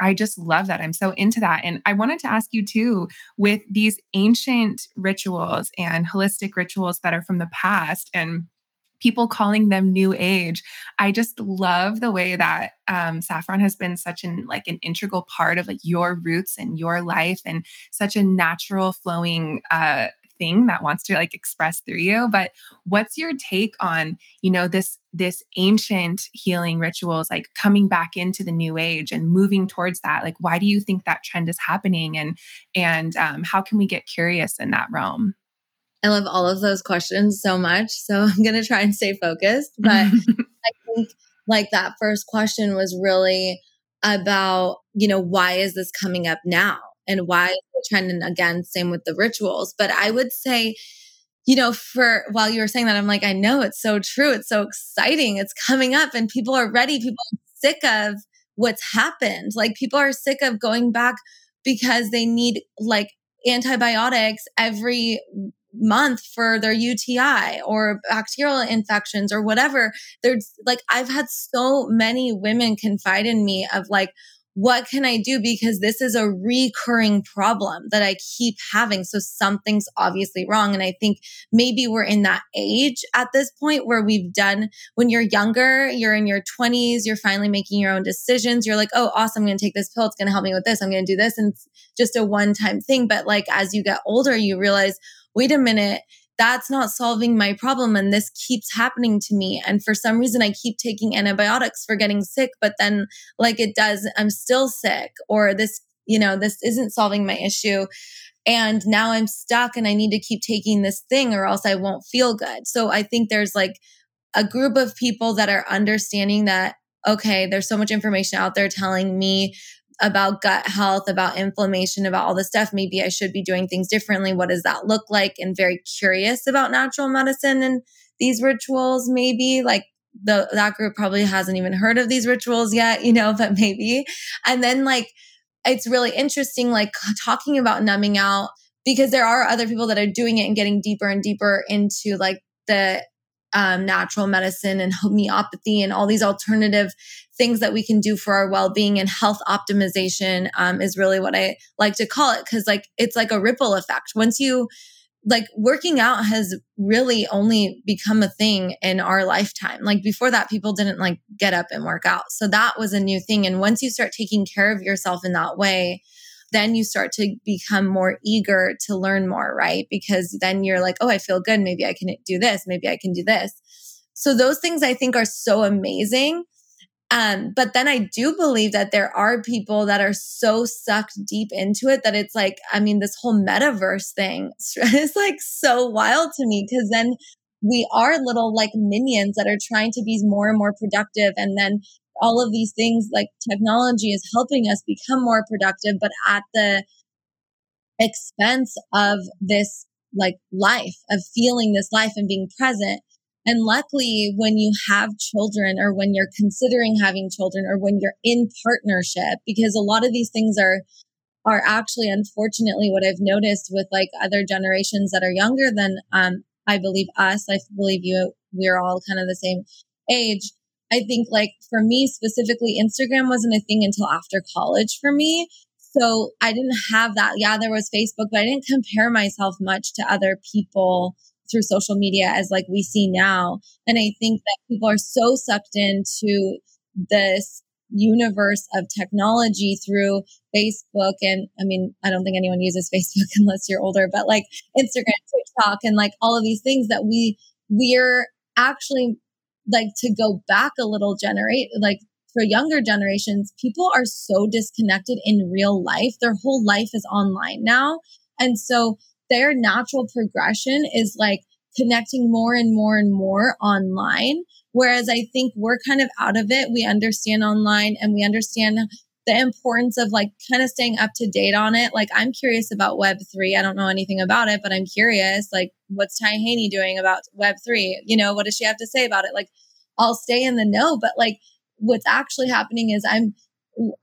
I just love that. I'm so into that. And I wanted to ask you too with these ancient rituals and holistic rituals that are from the past and people calling them new age. I just love the way that um, saffron has been such an like an integral part of like your roots and your life and such a natural flowing uh, thing that wants to like express through you. But what's your take on you know this this ancient healing rituals like coming back into the new age and moving towards that? Like why do you think that trend is happening? And and um, how can we get curious in that realm I love all of those questions so much. So I'm going to try and stay focused. But I think like that first question was really about, you know, why is this coming up now? And why is it trending again? Same with the rituals. But I would say, you know, for while you were saying that, I'm like, I know it's so true. It's so exciting. It's coming up and people are ready. People are sick of what's happened. Like people are sick of going back because they need like antibiotics every month for their UTI or bacterial infections or whatever. There's like, I've had so many women confide in me of like, what can I do? Because this is a recurring problem that I keep having. So something's obviously wrong. And I think maybe we're in that age at this point where we've done, when you're younger, you're in your 20s, you're finally making your own decisions. You're like, oh, awesome. I'm going to take this pill. It's going to help me with this. I'm going to do this. And it's just a one time thing. But like as you get older, you realize, wait a minute, that's not solving my problem. And this keeps happening to me. And for some reason, I keep taking antibiotics for getting sick, but then, like it does, I'm still sick, or this, you know, this isn't solving my issue. And now I'm stuck and I need to keep taking this thing or else I won't feel good. So I think there's like a group of people that are understanding that okay, there's so much information out there telling me about gut health, about inflammation, about all this stuff. Maybe I should be doing things differently. What does that look like? And very curious about natural medicine and these rituals, maybe like the that group probably hasn't even heard of these rituals yet, you know, but maybe. And then like it's really interesting, like talking about numbing out because there are other people that are doing it and getting deeper and deeper into like the um, natural medicine and homeopathy and all these alternative things that we can do for our well-being and health optimization um, is really what i like to call it because like it's like a ripple effect once you like working out has really only become a thing in our lifetime like before that people didn't like get up and work out so that was a new thing and once you start taking care of yourself in that way then you start to become more eager to learn more, right? Because then you're like, oh, I feel good. Maybe I can do this. Maybe I can do this. So those things I think are so amazing. Um, but then I do believe that there are people that are so sucked deep into it that it's like, I mean, this whole metaverse thing is like so wild to me because then we are little like minions that are trying to be more and more productive. And then all of these things like technology is helping us become more productive, but at the expense of this like life, of feeling this life and being present. And luckily, when you have children or when you're considering having children or when you're in partnership, because a lot of these things are are actually unfortunately what I've noticed with like other generations that are younger than um I believe us. I believe you we're all kind of the same age. I think like for me specifically, Instagram wasn't a thing until after college for me. So I didn't have that. Yeah, there was Facebook, but I didn't compare myself much to other people through social media as like we see now. And I think that people are so sucked into this universe of technology through Facebook. And I mean, I don't think anyone uses Facebook unless you're older, but like Instagram, TikTok, and like all of these things that we, we're actually like to go back a little generate, like for younger generations, people are so disconnected in real life. Their whole life is online now. And so their natural progression is like connecting more and more and more online. Whereas I think we're kind of out of it. We understand online and we understand the importance of like kind of staying up to date on it. Like I'm curious about Web3. I don't know anything about it, but I'm curious. Like what's Ty Haney doing about Web3? You know, what does she have to say about it? Like I'll stay in the know, but like what's actually happening is I'm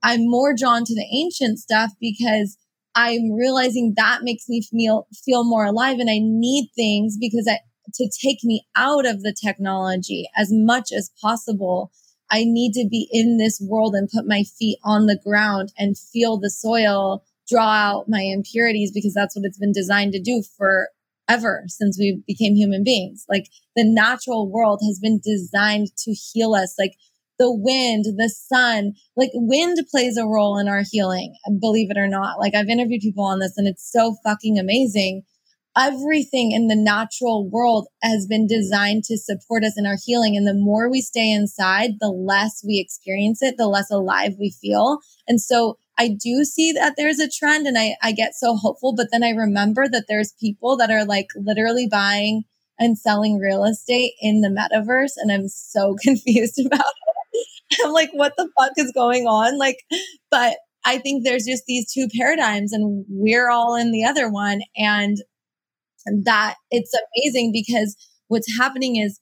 I'm more drawn to the ancient stuff because I'm realizing that makes me feel feel more alive and I need things because I to take me out of the technology as much as possible. I need to be in this world and put my feet on the ground and feel the soil, draw out my impurities because that's what it's been designed to do forever since we became human beings. Like the natural world has been designed to heal us. Like the wind, the sun, like wind plays a role in our healing, believe it or not. Like I've interviewed people on this and it's so fucking amazing. Everything in the natural world has been designed to support us in our healing. And the more we stay inside, the less we experience it, the less alive we feel. And so I do see that there's a trend and I, I get so hopeful, but then I remember that there's people that are like literally buying and selling real estate in the metaverse. And I'm so confused about it. I'm like, what the fuck is going on? Like, but I think there's just these two paradigms and we're all in the other one. And that it's amazing because what's happening is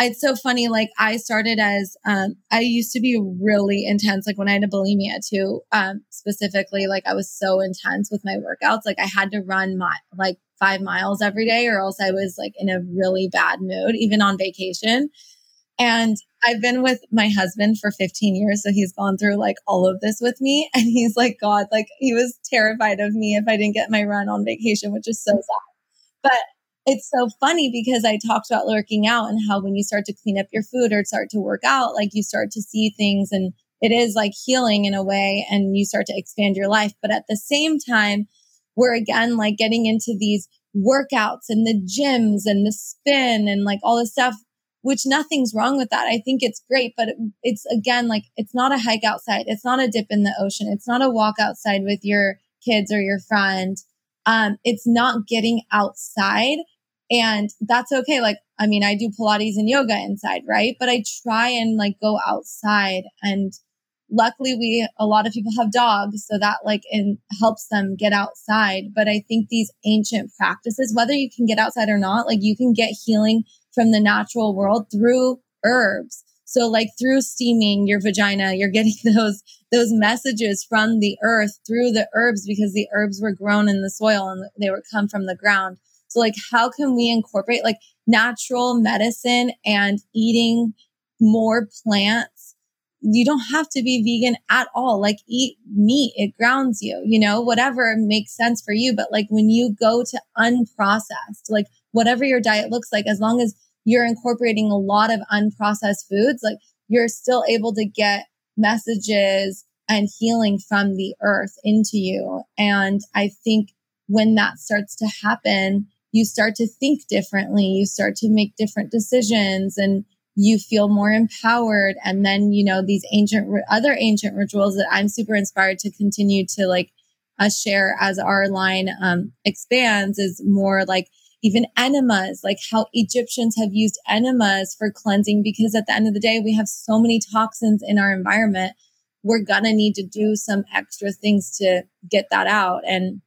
it's so funny. Like I started as, um, I used to be really intense. Like when I had a bulimia too, um, specifically, like I was so intense with my workouts. Like I had to run my, like five miles every day or else I was like in a really bad mood, even on vacation. And I've been with my husband for 15 years. So he's gone through like all of this with me. And he's like, God, like he was terrified of me if I didn't get my run on vacation, which is so sad. But it's so funny because I talked about working out and how when you start to clean up your food or start to work out, like you start to see things and it is like healing in a way and you start to expand your life. But at the same time, we're again like getting into these workouts and the gyms and the spin and like all this stuff which nothing's wrong with that. I think it's great, but it's again like it's not a hike outside. It's not a dip in the ocean. It's not a walk outside with your kids or your friend. Um, it's not getting outside. And that's okay. Like, I mean, I do Pilates and yoga inside, right? But I try and like go outside and luckily we a lot of people have dogs so that like in, helps them get outside but i think these ancient practices whether you can get outside or not like you can get healing from the natural world through herbs. So like through steaming your vagina, you're getting those, those messages from the earth through the herbs because the herbs were grown in the soil and they were come from the ground. So like how can we incorporate like natural medicine and eating more plants? You don't have to be vegan at all. Like eat meat. It grounds you, you know, whatever makes sense for you. But like when you go to unprocessed, like whatever your diet looks like, as long as you're incorporating a lot of unprocessed foods, like you're still able to get messages and healing from the earth into you. And I think when that starts to happen, you start to think differently, you start to make different decisions and you feel more empowered. And then, you know, these ancient, other ancient rituals that I'm super inspired to continue to like uh, share as our line um, expands is more like even enemas, like how Egyptians have used enemas for cleansing, because at the end of the day, we have so many toxins in our environment. We're to need to do some extra things to get that out. And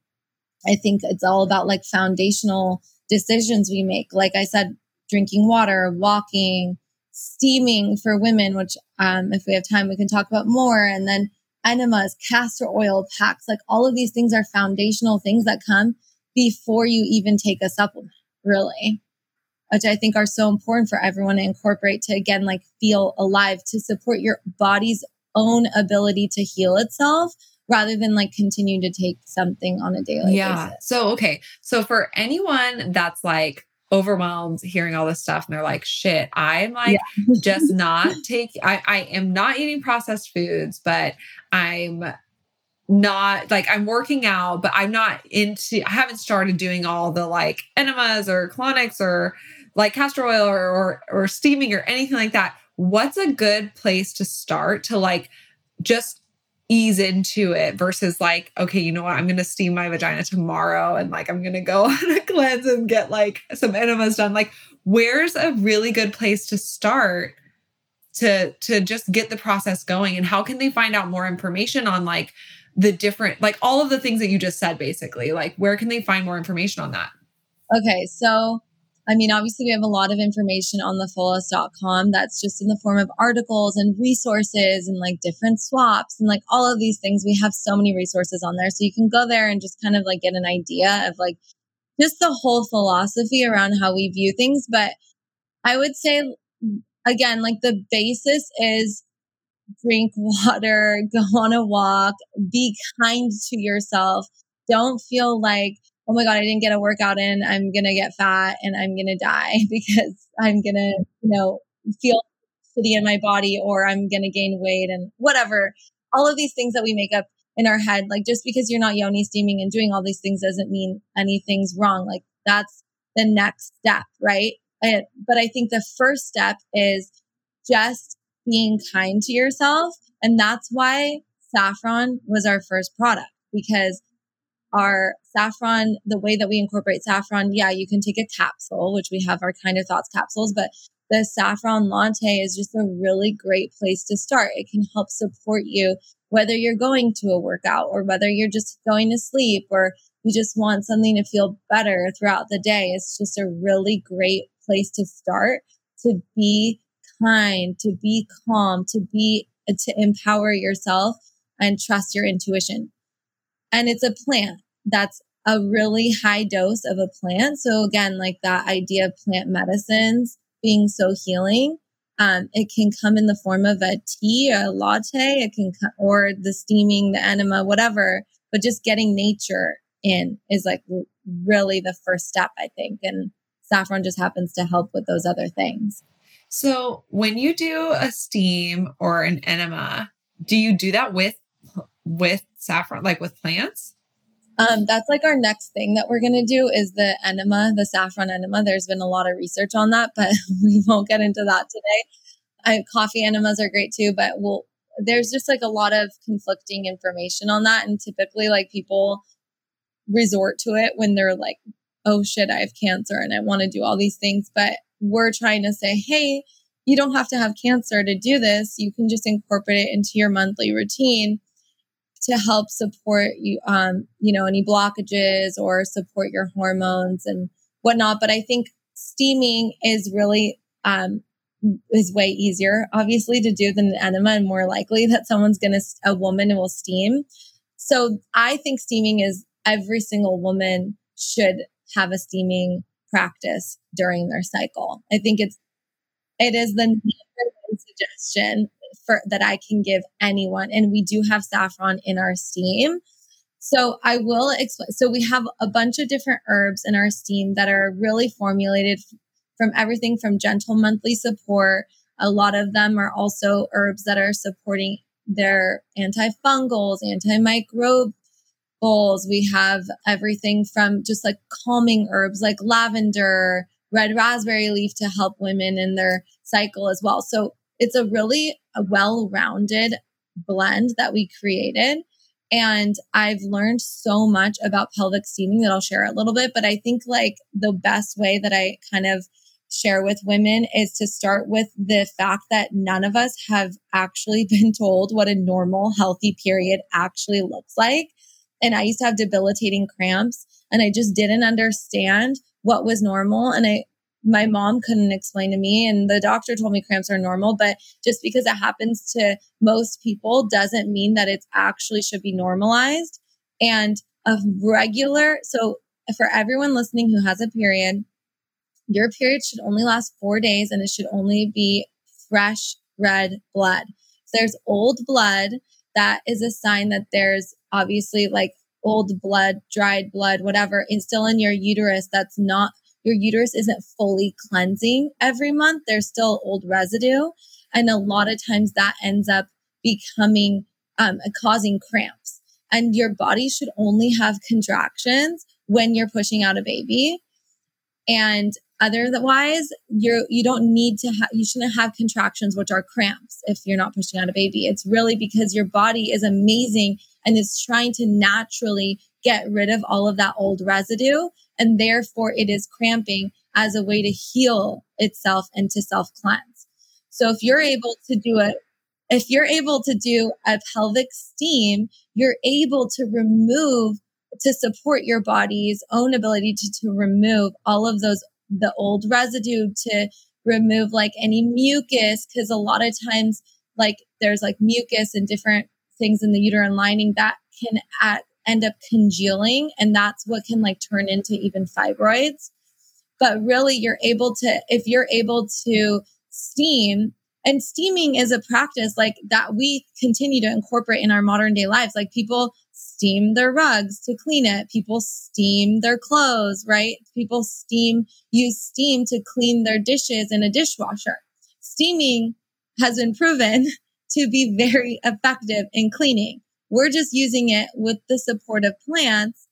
I think it's all about like foundational decisions we make. Like I said, drinking water, walking, steaming for women, which um, if we have time, we can talk about more. And then enemas, castor oil packs, like all of these things are foundational things that come before you even take a supplement, really, which I think are so important for everyone to incorporate to again, like feel alive, to support your body's own ability to heal itself rather than like continue to take something on a daily yeah. basis. So, okay. So, for anyone that's like, overwhelmed hearing all this stuff and they're like shit i'm like yeah. just not take I, I am not eating processed foods but i'm not like I'm working out, but I'm not into, I haven't started doing all the like enemas or colonics or like castor oil or, or, or steaming or anything like that. What's a good place to start to like just ease into it versus like, okay, you know what? I'm going to steam my vagina tomorrow and like I'm going to go on a cleanse and get like some enemas done. Like, where's a really good place to start? to to just get the process going and how can they find out more information on like the different like all of the things that you just said basically. Like where can they find more information on that? Okay so i mean obviously we have a lot of information on the fullest.com that's just in the form of articles and resources and like different swaps and like all of these things. We have so many resources on there. So you can go there and just kind of like get an idea of like just the whole philosophy around how we view things. But i would say again like the basis is drink water, go on a walk, be kind to yourself. Don't feel like, oh my God, I didn't get a workout in. I'm going to get fat and I'm going to die because I'm going to, you know, feel shitty in my body or I'm going to gain weight and whatever. All of these things that we make up in our head, like just because you're not yoni steaming and doing all these things doesn't mean anything's wrong. Like that's the next step, right? But I think the first step is just being kind to yourself. And that's why saffron was our first product because our saffron, the way that we incorporate saffron, yeah, you can take a capsule, which we have our kind of thoughts capsules, but the saffron latte is just a really great place to start. It can help support you whether you're going to a workout or whether you're just going to sleep or you just want something to feel better throughout the day. It's just a really great place to start to be to be calm, to be, to empower yourself and trust your intuition. And it's a plant that's a really high dose of a plant. So again, like that idea of plant medicines being so healing. Um, it can come in the form of a tea, a latte, it can, or the steaming, the enema, whatever. But just getting nature in is like really the first step, I think. And saffron just happens to help with those other things. So when you do a steam or an enema, do you do that with with saffron, like with plants? Um, that's like our next thing that we're gonna do is the enema, the saffron enema. There's been a lot of research on that, but we won't get into that today. I, coffee enemas are great too, but we'll there's just like a lot of conflicting information on that, and typically like people resort to it when they're like, "Oh shit, I have cancer and I want to do all these things," but we're trying to say, hey, you don't have to have cancer to do this. You can just incorporate it into your monthly routine to help support you, um, you know, any blockages or support your hormones and whatnot. But I think steaming is really um, is way easier, obviously, to do than an enema, and more likely that someone's gonna a woman will steam. So I think steaming is every single woman should have a steaming practice during their cycle. I think it's it is the suggestion for that I can give anyone. And we do have saffron in our steam. So I will explain. So we have a bunch of different herbs in our steam that are really formulated from everything from gentle monthly support. A lot of them are also herbs that are supporting their antifungals, antimicrobial bowls. We have everything from just like calming herbs like lavender, red raspberry leaf to help women in their cycle as well. So it's a really well-rounded blend that we created. And I've learned so much about pelvic steaming that I'll share a little bit. But I think like the best way that I kind of share with women is to start with the fact that none of us have actually been told what a normal, healthy period actually looks like. And I used to have debilitating cramps and I just didn't understand what was normal. And I, my mom couldn't explain to me and the doctor told me cramps are normal but just because it happens to most people doesn't mean that it actually should be normalized and a regular so for everyone listening who has a period your period should only last 4 days and it should only be fresh red blood so there's old blood that is a sign that there's obviously like old blood dried blood whatever is still in your uterus that's not your uterus isn't fully cleansing every month. There's still old residue. And a lot of times that ends up becoming, um, causing cramps. And your body should only have contractions when you're pushing out a baby. And otherwise, you're, you don't need to have, you shouldn't have contractions, which are cramps if you're not pushing out a baby. It's really because your body is amazing and is trying to naturally get rid of all of that old residue and therefore it is cramping as a way to heal itself and to self cleanse. So if you're able to do it, if you're able to do a pelvic steam, you're able to remove, to support your body's own ability to, to remove all of those, the old residue, to remove like any mucus. Cause a lot of times, like there's like mucus and different things in the uterine lining that can end up congealing and that's what can like turn into even fibroids but really you're able to if you're able to steam and steaming is a practice like that we continue to incorporate in our modern day lives like people steam their rugs to clean it. People steam their clothes right? People steam use steam to clean their dishes in a dishwasher. Steaming has been proven to be very effective in cleaning. We're just using it with the support of plants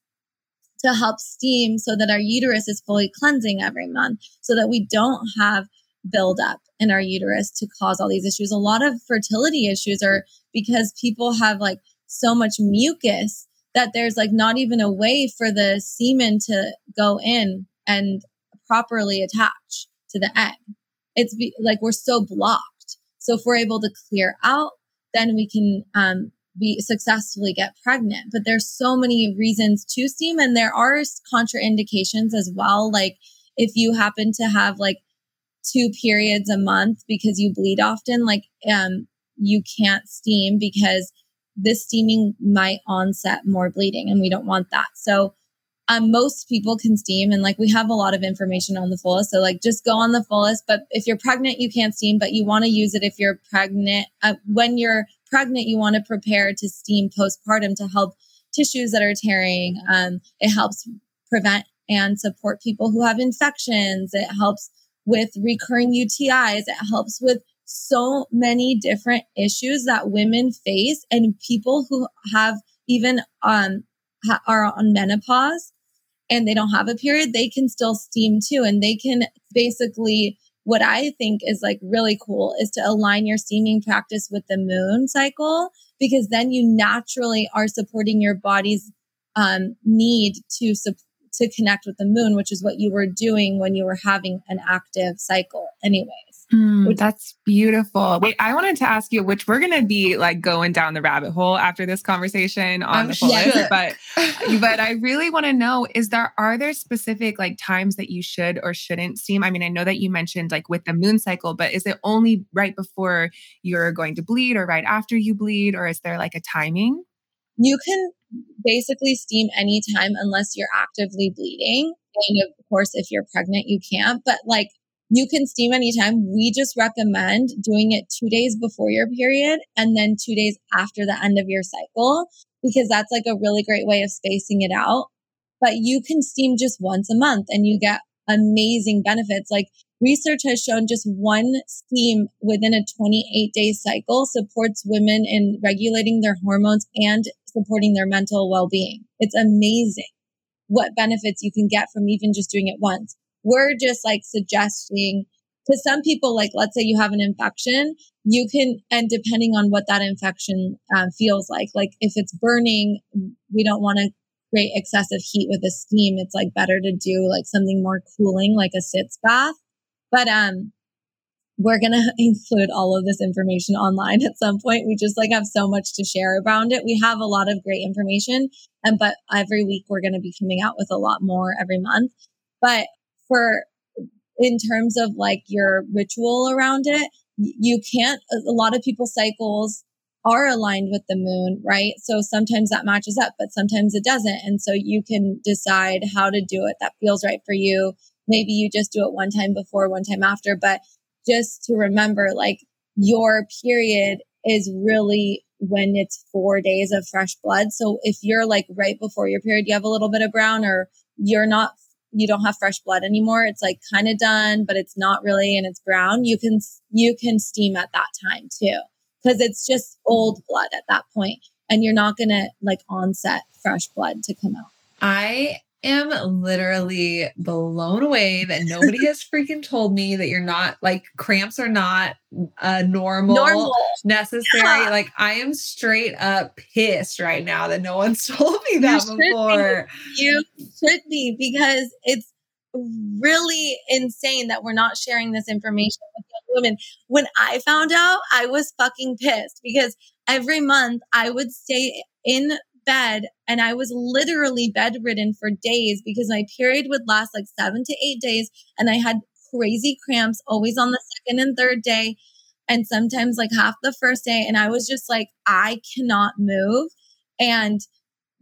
to help steam so that our uterus is fully cleansing every month so that we don't have buildup in our uterus to cause all these issues. A lot of fertility issues are because people have like so much mucus that there's like not even a way for the semen to go in and properly attach to the egg. It's be, like we're so blocked. So if we're able to clear out, then we can um, be successfully get pregnant. But there's so many reasons to steam and there are contraindications as well. Like if you happen to have like two periods a month because you bleed often, like um you can't steam because this steaming might onset more bleeding and we don't want that. So um, most people can steam and like we have a lot of information on the Fullest so like just go on the Fullest but if you're pregnant you can't steam but you want to use it if you're pregnant uh, when you're pregnant, you want to prepare to steam postpartum to help tissues that are tearing. Um, it helps prevent and support people who have infections. It helps with recurring UTIs. It helps with so many different issues that women face and people who have even um, ha- are on menopause and they don't have a period, they can still steam too. And they can basically what I think is like really cool is to align your steaming practice with the moon cycle because then you naturally are supporting your body's um, need to to connect with the moon, which is what you were doing when you were having an active cycle, anyways. Mm, that's beautiful. Wait, I wanted to ask you, which we're going to be like going down the rabbit hole after this conversation on I'm the Fullest, sure. but but I really want to know: is there are there specific like times that you should or shouldn't steam? I mean, I know that you mentioned like with the moon cycle, but is it only right before you're going to bleed or right after you bleed, or is there like a timing? You can basically steam anytime unless you're actively bleeding. And of course, if you're pregnant, you can't. But like you can steam anytime. We just recommend doing it two days before your period and then two days after the end of your cycle because that's like a really great way of spacing it out. But you can steam just once a month and you get amazing benefits. Like research has shown just one steam within a 28 day cycle supports women in regulating their hormones and supporting their mental well being. It's amazing what benefits you can get from even just doing it once we're just like suggesting to some people, like let's say you have an infection, you can, and depending on what that infection um, feels like, like if it's burning, we don't want to create excessive heat with a steam. It's like better to do like something more cooling, like a sitz bath. But um, we're going to include all of this information online at some point. We just like have so much to share around it. We have a lot of great information and but every week we're going to be coming out with a lot more every month. But for in terms of like your ritual around it, you can't a lot of people's cycles are aligned with the moon, right? So sometimes that matches up, but sometimes it doesn't. And so you can decide how to do it that feels right for you. Maybe you just do it one time before, one time after, but just to remember like your period is really when it's four days of fresh blood. So if you're like right before your period, you have a little bit of brown or you're not, you don't have fresh blood anymore. It's like kind of done, but it's not really, and it's brown. You can, you can steam at that time too, because it's just old blood at that point and you're not to like onset fresh blood to come out. I am literally blown away that nobody has freaking told me that you're not like cramps are not a normal, normal. necessary. Yeah. Like I am straight up pissed right now that no one's told me that you before. Be. You should be because it's really insane that we're not sharing this information with young women. When I found out, I was fucking pissed because every month I would stay in bed and I was literally bedridden for days because my period would last like seven to eight days and I had crazy cramps always on the second and third day and sometimes like half the first day. And I was just like, I cannot move. And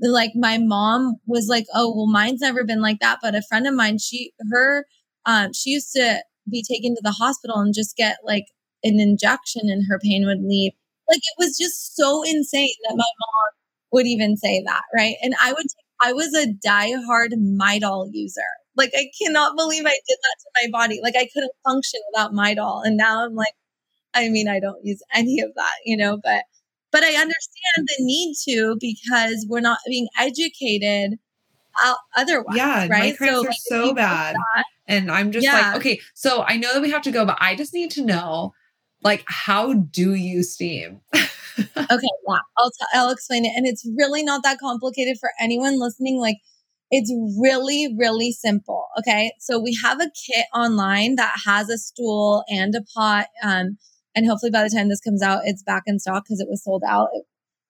like my mom was like, oh, well, mine's never been like that. But a friend of mine, she, her, um, she used to be taken to the hospital and just get like an injection and her pain would leave. Like it was just so insane that my mom would even say that, right? And I would, I was a diehard Midol user. Like I cannot believe I did that to my body. Like I couldn't function without Midol. And now I'm like, I mean, I don't use any of that, you know, but, but I understand the need to because we're not being educated uh, otherwise. Yeah, right. My cramps so, are like, so bad. That, and I'm just yeah. like, okay, so I know that we have to go, but I just need to know, like, how do you steam? okay, yeah, I'll t- I'll explain it, and it's really not that complicated for anyone listening. Like, it's really really simple. Okay, so we have a kit online that has a stool and a pot, um, and hopefully by the time this comes out, it's back in stock because it was sold out.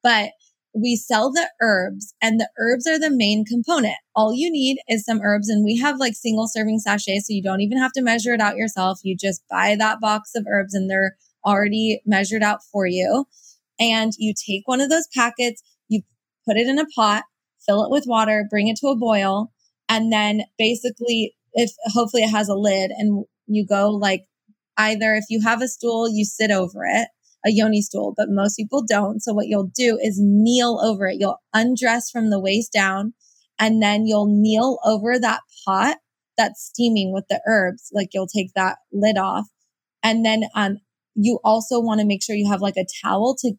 But we sell the herbs and the herbs are the main component. All you need is some herbs and we have like single serving sachets. So you don't even have to measure it out yourself. You just buy that box of herbs and they're already measured out for you and you take one of those packets, you put it in a pot, fill it with water, bring it to a boil, and then basically, if hopefully it has a lid, and you go like either if you have a stool, you sit over it, a yoni stool, but most people don't. So what you'll do is kneel over it. You'll undress from the waist down, and then you'll kneel over that pot that's steaming with the herbs. Like you'll take that lid off, and then um, you also want to make sure you have like a towel to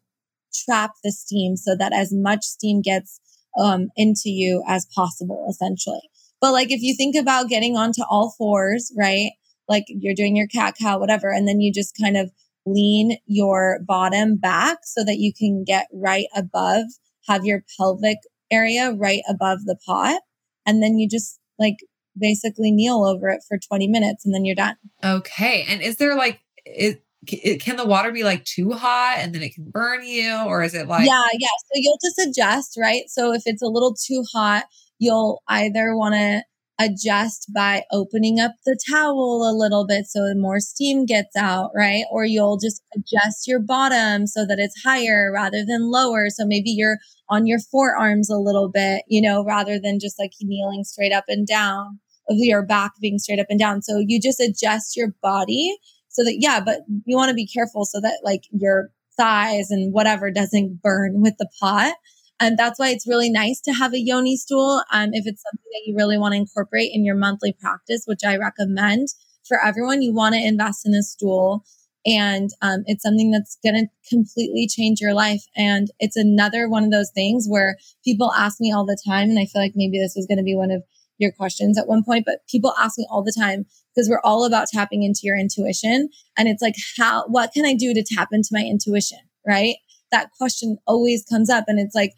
trap the steam so that as much steam gets um, into you as possible, essentially. But like if you think about getting onto all fours, right? Like you're doing your cat cow, whatever, and then you just kind of lean your bottom back so that you can get right above, have your pelvic area right above the pot. And then you just like basically kneel over it for 20 minutes and then you're done. Okay. And is there like, is, can the water be like too hot and then it can burn you? Or is it like yeah yeah. So you'll just adjust right? So if it's a little too hot you'll either want to adjust by opening up the towel a little bit so more steam gets out right? Or you'll just adjust your bottom so that it's higher rather than lower. So maybe you're on your forearms a little bit you know rather than just like kneeling straight up and down of your back being straight up and down. So you just adjust your body so that, yeah, but you want to be careful so that like your thighs and whatever doesn't burn with the pot. And that's why it's really nice to have a yoni stool. Um, if it's something that you really want to incorporate in your monthly practice, which I recommend for everyone, you want to invest in a stool. And um, it's something that's going to completely change your life. And it's another one of those things where people ask me all the time, and I feel like maybe this was going to be one of your questions at one point, but people ask me all the time, because we're all about tapping into your intuition. And it's like, how, what can I do to tap into my intuition? Right. That question always comes up. And it's like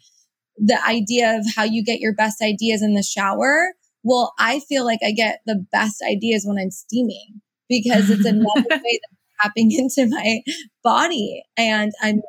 the idea of how you get your best ideas in the shower. Well, I feel like I get the best ideas when I'm steaming because it's another way of tapping into my body and I'm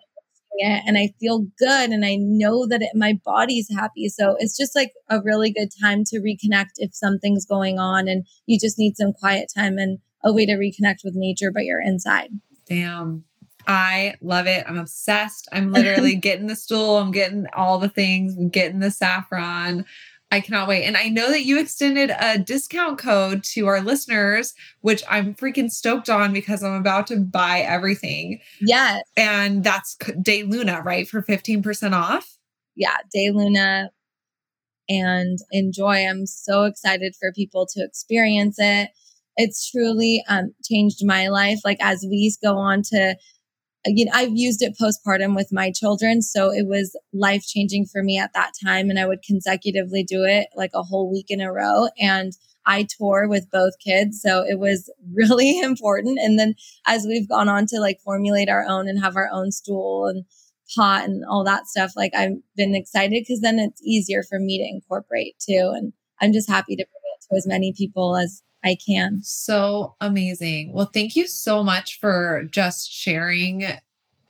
it and I feel good and I know that it, my body's happy. So it's just like a really good time to reconnect if something's going on and you just need some quiet time and a way to reconnect with nature, but you're inside. Damn. I love it. I'm obsessed. I'm literally getting the stool. I'm getting all the things. I'm getting the saffron. I cannot wait. And I know that you extended a discount code to our listeners, which I'm freaking stoked on because I'm about to buy everything. Yes. And that's Day Luna, right? For 15% off. Yeah, Day Luna and enjoy. I'm so excited for people to experience it. It's truly um, changed my life. Like as we go on to know, I've used it postpartum with my children. So it was life changing for me at that time. And I would consecutively do it like a whole week in a row. And I tore with both kids. So it was really important. And then as we've gone on to like formulate our own and have our own stool and pot and all that stuff, like I've been excited because then it's easier for me to incorporate too. And I'm just happy to bring it to as many people as I can. So amazing. Well, thank you so much for just sharing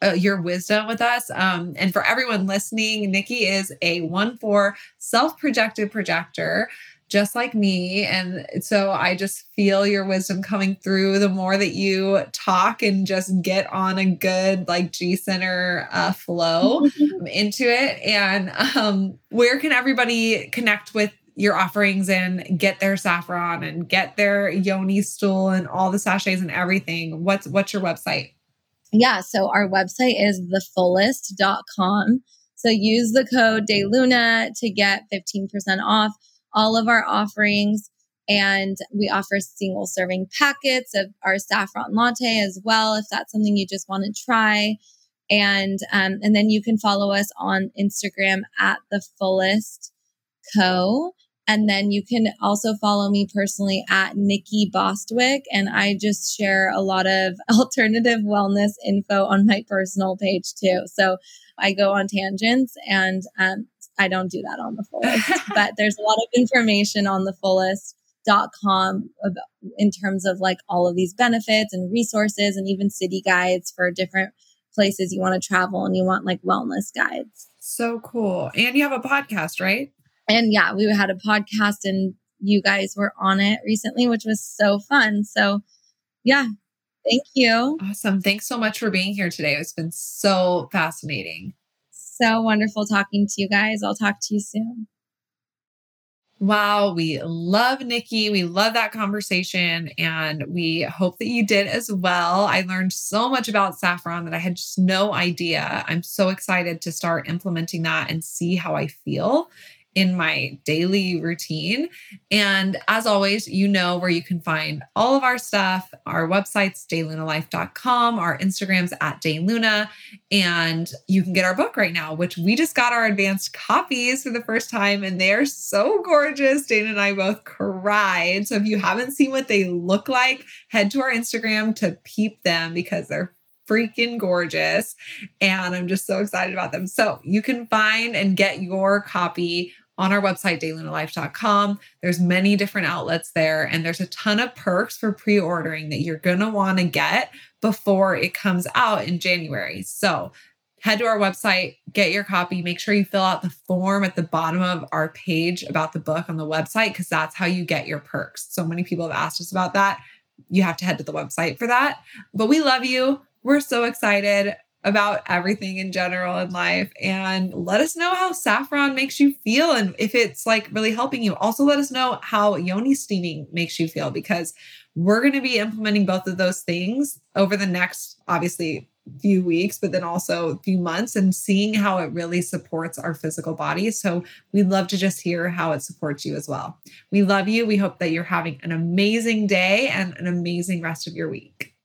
uh, your wisdom with us. Um, and for everyone listening, Nikki is a 1 4 self projected projector, just like me. And so I just feel your wisdom coming through the more that you talk and just get on a good, like G Center uh, flow into it. And um, where can everybody connect with your offerings and get their saffron and get their yoni stool and all the sachets and everything, what's what's your website? Yeah, so our website is thefullest.com. So use the code DayLuna to get 15% off all of our offerings. And we offer single serving packets of our saffron latte as well, if that's something you just want to try. And um, and then you can follow us on Instagram at the fullest co. And then you can also follow me personally at Nikki Bostwick. And I just share a lot of alternative wellness info on my personal page too. So I go on tangents and um, I don't do that on the fullest, but there's a lot of information on the fullest.com in terms of like all of these benefits and resources and even city guides for different places you want to travel and you want like wellness guides. So cool. And you have a podcast, right? And yeah, we had a podcast and you guys were on it recently, which was so fun. So yeah, thank you. Awesome. Thanks so much for being here today. It's been so fascinating. So wonderful talking to you guys. I'll talk to you soon. Wow, we love Nikki. We love that conversation and we hope that you did as well. I learned so much about saffron that I had just no idea. I'm so excited to start implementing that and see how I feel in my daily routine. And as always, you know where you can find all of our stuff. Our website's daylunalife.com, our Instagram's at dayluna, and you can get our book right now, which we just got our advanced copies for the first time, and they are so gorgeous. Dana and I both cried. So if you haven't seen what they look like, head to our Instagram to peep them because they're freaking gorgeous. And I'm just so excited about them. So you can find and get your copy on our website daylunalife.com there's many different outlets there and there's a ton of perks for pre-ordering that you're going to want to get before it comes out in january. So head to our website get your copy make sure you fill out the form at the bottom of our page about the book on the website because that's how you get your perks. So many people have asked us about that. You have to head to the website for that. But we love you. We're so excited about everything in general in life and let us know how saffron makes you feel and if it's like really helping you. Also, let us know how yoni steaming makes you feel because we're going to be implementing both of those things over the next, obviously, few weeks, but then also a few months and seeing how it really supports our physical body. So we'd love to just hear how it supports you as well. We love you. We hope that you're having an amazing day and an amazing rest of your week.